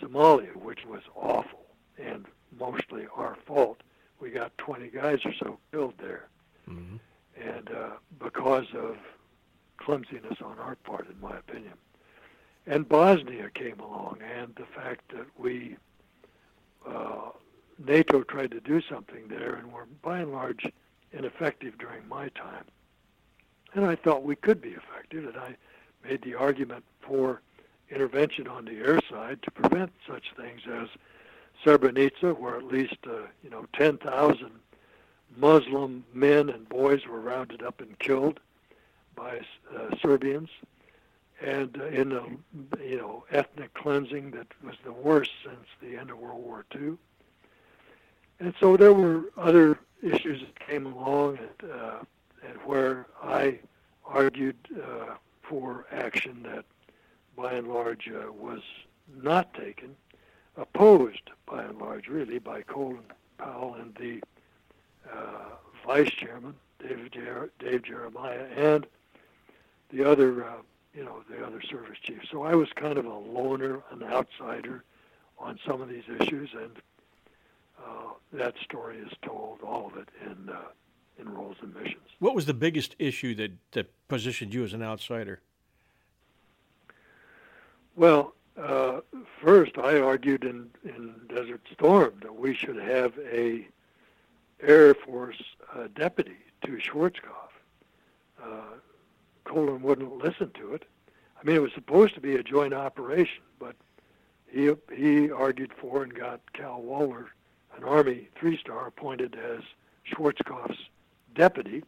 Somalia, which was awful and mostly our fault. We got 20 guys or so killed there, mm-hmm. and uh, because of clumsiness on our part, in my opinion. And Bosnia came along, and the fact that we uh, NATO tried to do something there, and were by and large ineffective during my time. And I thought we could be effective, and I made the argument for intervention on the air side to prevent such things as Srebrenica, where at least uh, you know 10,000 Muslim men and boys were rounded up and killed by uh, Serbians, and uh, in a you know ethnic cleansing that was the worst since the end of World War II. And so there were other issues that came along, and, uh, and where I argued uh, for action that, by and large, uh, was not taken, opposed by and large, really, by Colin Powell and the uh, vice chairman, David Jer- Dave Jeremiah, and the other, uh, you know, the other service chiefs. So I was kind of a loner, an outsider on some of these issues, and uh, that story is told, all of it, in uh, in roles and missions. What was the biggest issue that, that positioned you as an outsider? Well, uh, first, I argued in, in Desert Storm that we should have a Air Force uh, deputy to Schwarzkopf. Uh, Colin wouldn't listen to it. I mean, it was supposed to be a joint operation, but he he argued for and got Cal Waller, an Army three-star, appointed as Schwarzkopf's deputy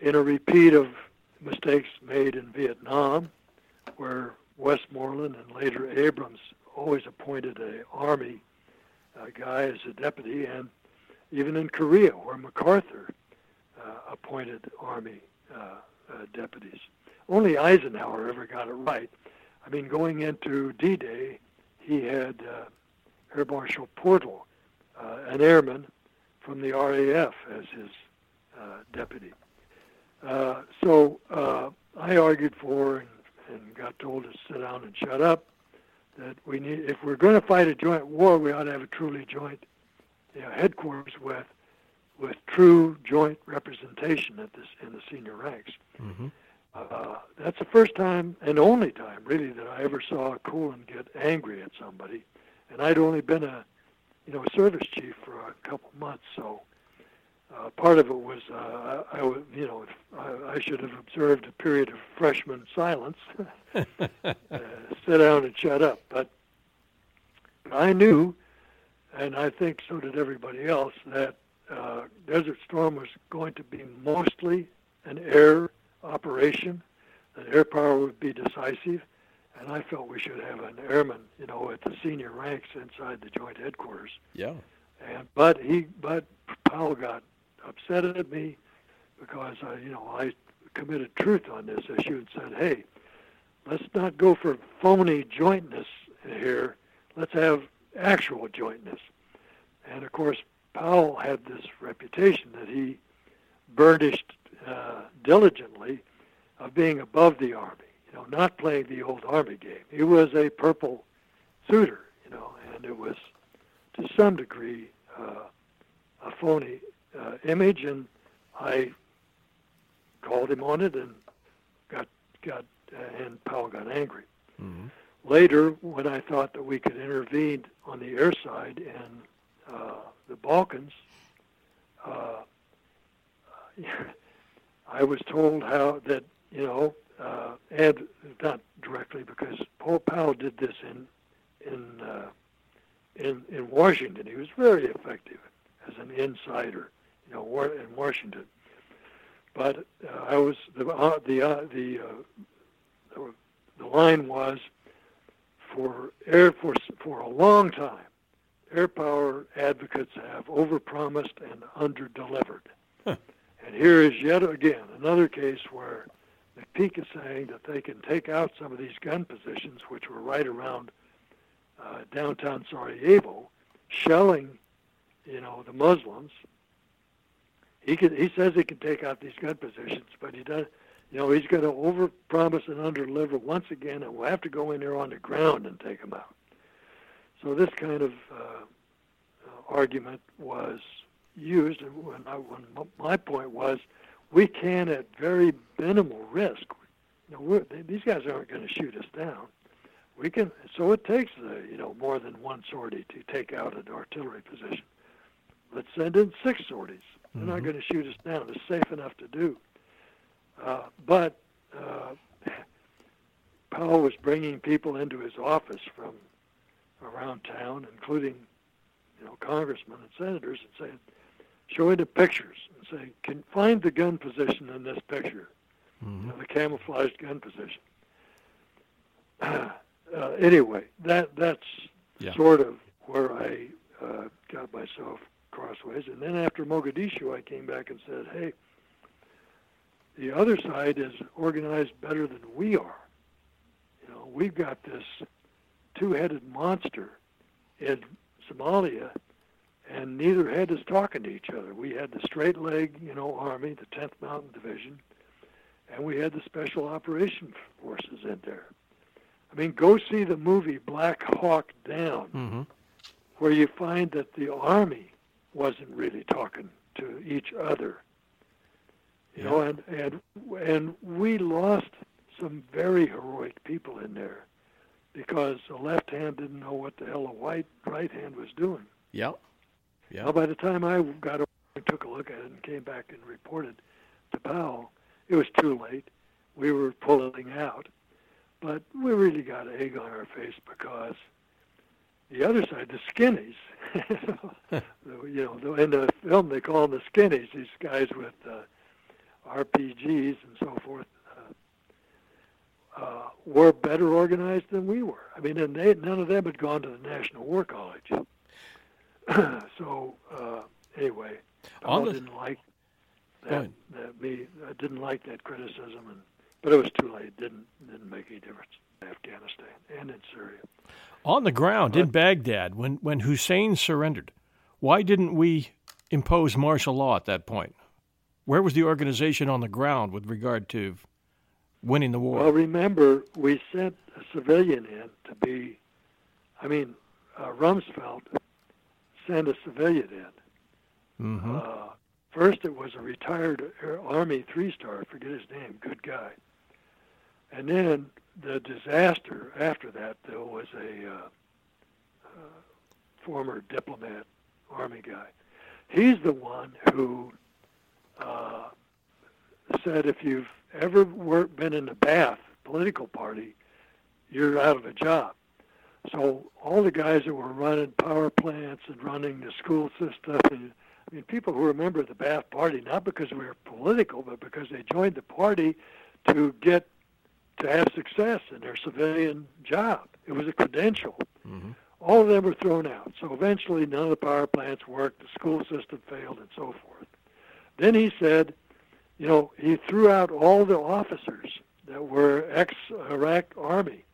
in a repeat of mistakes made in Vietnam, where Westmoreland and later Abrams always appointed an Army uh, guy as a deputy, and even in Korea, where MacArthur uh, appointed Army uh, uh deputies. Only Eisenhower ever got it right. I mean, going into D-Day, he had uh, Air Marshal Portal, uh, an airman from the RAF, as his deputy. So I argued for and, and got told to sit down and shut up. That we need, if we're going to fight a joint war, we ought to have a truly joint you know, headquarters with with true joint representation at this in the senior ranks. Mm-hmm. Uh, that's the first time and only time, really, that I ever saw Colin get angry at somebody. And I'd only been a, you know, a service chief for a couple months, so uh, part of it was uh, I, you know I, I should have observed a period of freshman silence, *laughs* uh, sit down and shut up. But I knew, and I think so did everybody else, that uh, Desert Storm was going to be mostly an air operation, that air power would be decisive, and I felt we should have an airman, you know, at the senior ranks inside the joint headquarters. Yeah. And but he but Powell got upset at me because I, you know, I committed truth on this issue and said, hey, let's not go for phony jointness here. Let's have actual jointness. And of course, Powell had this reputation that he burnished uh, diligently of being above the Army, you know, not playing the old Army game. He was a purple suitor, you know, and it was to some degree uh, a phony uh, image, and I called him on it and got got uh, and Powell got angry. Mm-hmm. Later, when I thought that we could intervene on the air side in uh, the Balkans, uh, *laughs* I was told how that you know, uh, and not directly because Paul Powell did this in in uh, in in Washington. He was very effective as an insider you know, in Washington. But uh, I was the uh, the uh, the, uh, the line was for Air Force for a long time. Air power advocates have overpromised and underdelivered. Huh. And here is yet again another case where McPeak is saying that they can take out some of these gun positions, which were right around uh, downtown Sarajevo, shelling, you know, the Muslims, he can, he says he can take out these gun positions, but he does You know, he's going to overpromise and underdeliver once again, and we'll have to go in there on the ground and take him out. So this kind of uh, uh, argument was used, and when, I, when my point was, we can at very minimal risk. You know, they, these guys aren't going to shoot us down. We can, so it takes uh, you know more than one sortie to take out an artillery position. Let's send in six sorties. They're mm-hmm. not going to shoot us down. It's safe enough to do. Uh, but uh, *laughs* Powell was bringing people into his office from around town, including you know congressmen and senators, and saying, showing the pictures and saying, "Can find the gun position in this picture, mm-hmm. you know, the camouflaged gun position." *clears throat* Uh, anyway, that that's yeah. sort of where I uh, got myself crossways. And then after Mogadishu, I came back and said, "Hey, the other side is organized better than we are. You know, we've got this two-headed monster in Somalia, and neither head is talking to each other. We had the straight leg, you know, army, the 10th Mountain Division, and we had the Special Operation Forces in there. I mean, go see the movie Black Hawk Down, mm-hmm. where you find that the army wasn't really talking to each other. You yeah. know, and and and we lost some very heroic people in there because the left hand didn't know what the hell the white right hand was doing. Yeah. Yeah. Well, by the time I got over and took a look at it and came back and reported to Powell, it was too late. We were pulling out, but we really got egg on our face because the other side, the skinnies, *laughs* you know, in the film they call them the skinnies. These guys with uh, RPGs and so forth uh, uh, were better organized than we were. I mean, and they, none of them had gone to the National War College. *clears throat* so uh, anyway, I didn't like that, that. Me, I didn't like that criticism, and but it was too late. Didn't didn't make any difference Afghanistan and in Syria. On the ground in Baghdad, when when Hussein surrendered, why didn't we impose martial law at that point? Where was the organization on the ground with regard to winning the war? Well, remember, we sent a civilian in to be, I mean, uh, Rumsfeld sent a civilian in. Mm-hmm. Uh, first, it was a retired Army three star, forget his name, good guy. And then the disaster after that, there was a uh, uh, former diplomat, Army guy. He's the one who uh, said if you've ever worked, been in the Ba'ath political party, you're out of a job. So all the guys that were running power plants and running the school system, and, I mean, people who remember the Ba'ath Party not because we were political, but because they joined the party to get to have success in their civilian job. It was a credential. Mm-hmm. All of them were thrown out. So eventually, none of the power plants worked. The school system failed, and so forth. Then he said, you know, he threw out all the officers that were ex-Iraq Army,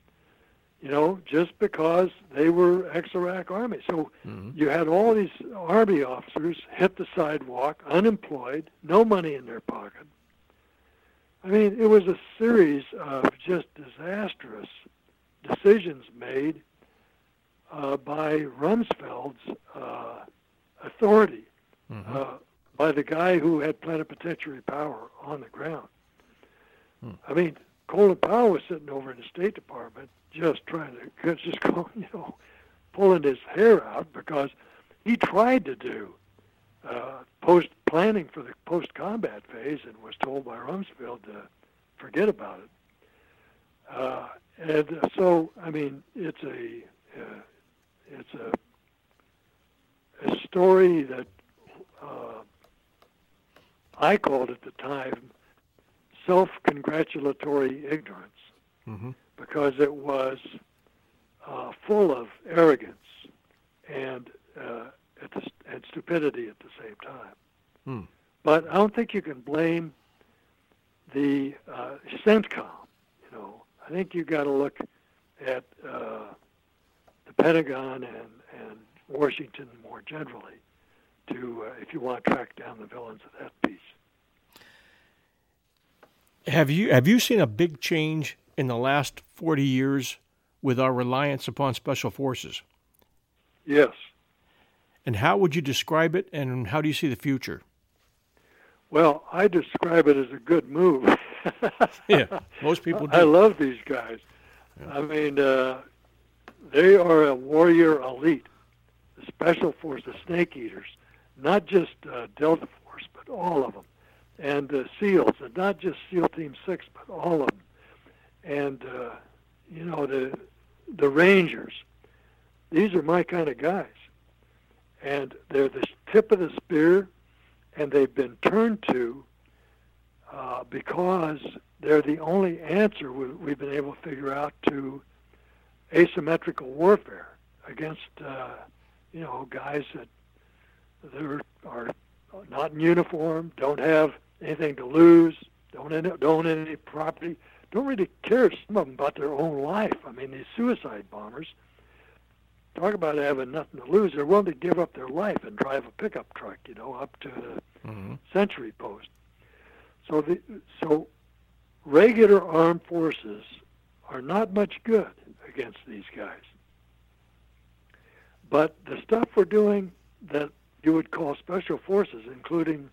you know, just because they were ex-Iraq Army. So mm-hmm. you had all these Army officers hit the sidewalk, unemployed, no money in their pocket. I mean, it was a series of just disastrous decisions made uh, by Rumsfeld's uh, authority. Mm-hmm. Uh, by the guy who had plenipotentiary power on the ground. Hmm. I mean, Colin Powell was sitting over in the State Department just trying to *laughs* just go, you know, pulling his hair out because he tried to do uh, post planning for the post combat phase and was told by Rumsfeld to forget about it. Uh, and so, I mean, it's a uh, it's a a story that uh, I called at the time self-congratulatory ignorance mm-hmm. because it was uh, full of arrogance and uh, the, and stupidity at the same time. Hmm. But I don't think you can blame the uh, CENTCOM. You know, I think you've got to look at uh, the Pentagon and, and Washington more generally to uh, if you want to track down the villains of that piece. Have you have you seen a big change in the last 40 years with our reliance upon special forces? Yes. And how would you describe it and how do you see the future? Well, I describe it as a good move. *laughs* yeah, most *laughs* people do. I love these guys. Yeah. I mean, uh, they are a warrior elite, the special force, the snake eaters, not just uh, Delta Force, but all of them, and uh, SEALs, and not just SEAL Team Six, but all of them, and uh, you know the the Rangers. These are my kind of guys, and they're the tip of the spear, and they've been turned to uh, because they're the only answer we, we've been able to figure out to asymmetrical warfare against uh, you know guys that that are not in uniform, don't have anything to lose, don't end, up, don't own any property, don't really care some of them about their own life. I mean, these suicide bombers talk about having nothing to lose. They're willing to give up their life and drive a pickup truck, you know, up to the mm-hmm. Sentry Post. So the so regular armed forces are not much good against these guys. But the stuff we're doing that you would call special forces, including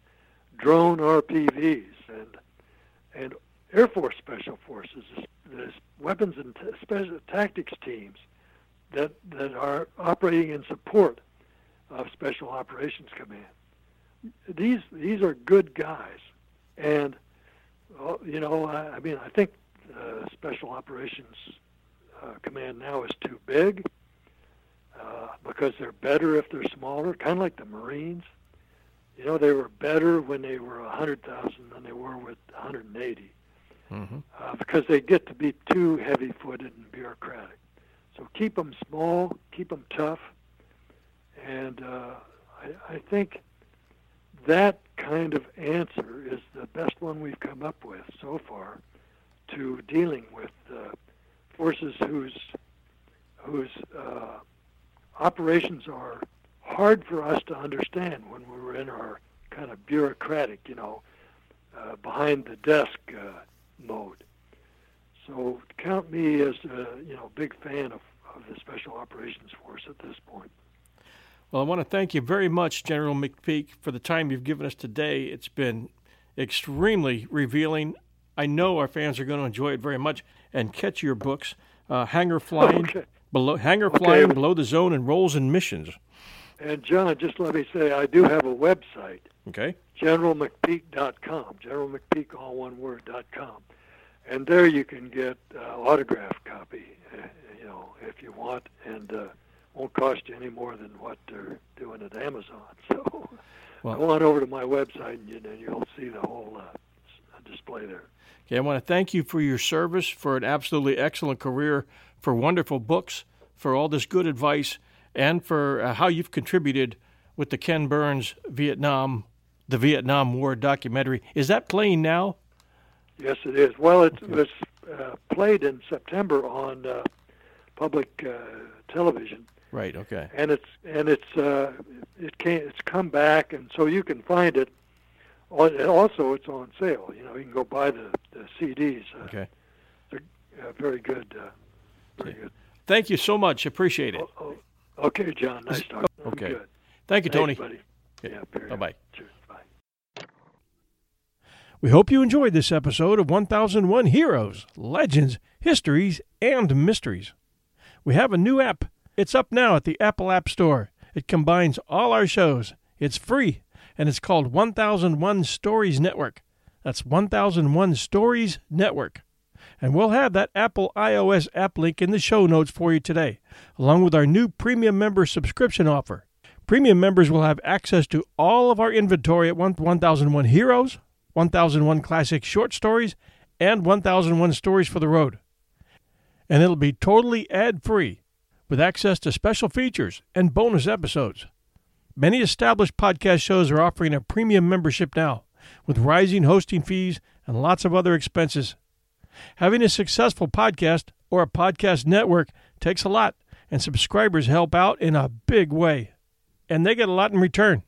drone RPVs and and Air Force Special Forces, weapons and t- special tactics teams that that are operating in support of Special Operations Command. These these are good guys, and you know I, I mean I think uh, Special Operations uh, Command now is too big uh, because they're better if they're smaller, kind of like the Marines. You know, they were better when they were 100,000 than they were with 180 mm-hmm. uh, because they get to be too heavy-footed and bureaucratic. So keep them small, keep them tough, and uh, I, I think that kind of answer is the best one we've come up with so far to dealing with uh, forces whose whose uh, operations are hard for us to understand when we were in our kind of bureaucratic, you know, uh, behind the desk uh, mode. So count me as a you know big fan of, of the Special Operations Force at this point. Well, I want to thank you very much, General McPeak, for the time you've given us today. It's been extremely revealing. I know our fans are going to enjoy it very much and catch your books, uh, Hangar Flying, okay. below Hangar okay. Flying, Below the Zone, and Roles and Missions. And John, just let me say, I do have a website. Okay. GeneralMcPeak.com. GeneralMcPeak, all one word, dot com. And there you can get uh, autograph copy, uh, you know, if you want, and uh, won't cost you any more than what they're doing at Amazon. *laughs* So well, go on over to my website, and, you, and you'll see the whole uh, display there. Okay, I want to thank you for your service, for an absolutely excellent career, for wonderful books, for all this good advice, and for uh, how you've contributed with the Ken Burns Vietnam, the Vietnam War documentary. Is that playing now? Yes, it is. Well, it was uh, played in September on uh, public uh, television. Right. Okay. And it's and it's uh, it came it's come back, and so you can find it. Also, it's on sale. You know, you can go buy the, the CDs. Uh, okay. They're uh, very good. Uh, very good. Thank you so much. Appreciate it. Oh, oh, okay, John. Nice talking. Okay. Good. Thank you, Tony. Thanks, buddy. Yeah. Bye bye. Cheers. We hope you enjoyed this episode of 1001 Heroes, Legends, Histories, and Mysteries. We have a new app. It's up now at the Apple App Store. It combines all our shows. It's free, and it's called 1001 Stories Network. That's 1001 Stories Network. And we'll have that Apple iOS app link in the show notes for you today, along with our new premium member subscription offer. Premium members will have access to all of our inventory at 1001 Heroes, 1001 Classic Short Stories, and 1001 Stories for the Road. And it'll be totally ad free with access to special features and bonus episodes. Many established podcast shows are offering a premium membership now, with rising hosting fees and lots of other expenses. Having a successful podcast or a podcast network takes a lot, and subscribers help out in a big way. And they get a lot in return.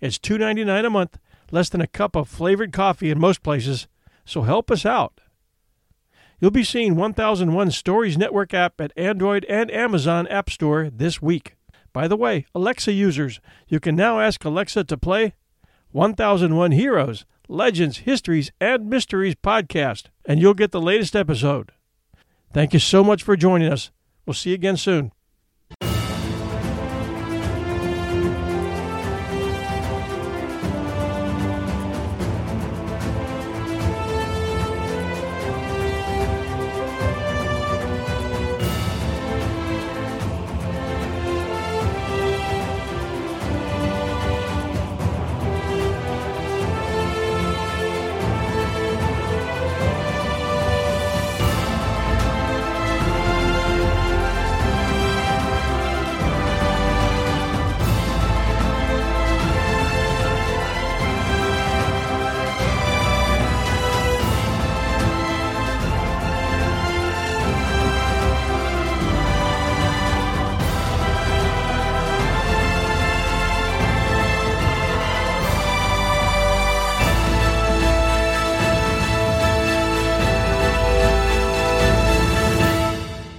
It's $2.99 a month, less than a cup of flavored coffee in most places, so help us out. You'll be seeing 1001 Stories Network app at Android and Amazon App Store this week. By the way, Alexa users, you can now ask Alexa to play 1001 Heroes, Legends, Histories, and Mysteries podcast, and you'll get the latest episode. Thank you so much for joining us. We'll see you again soon.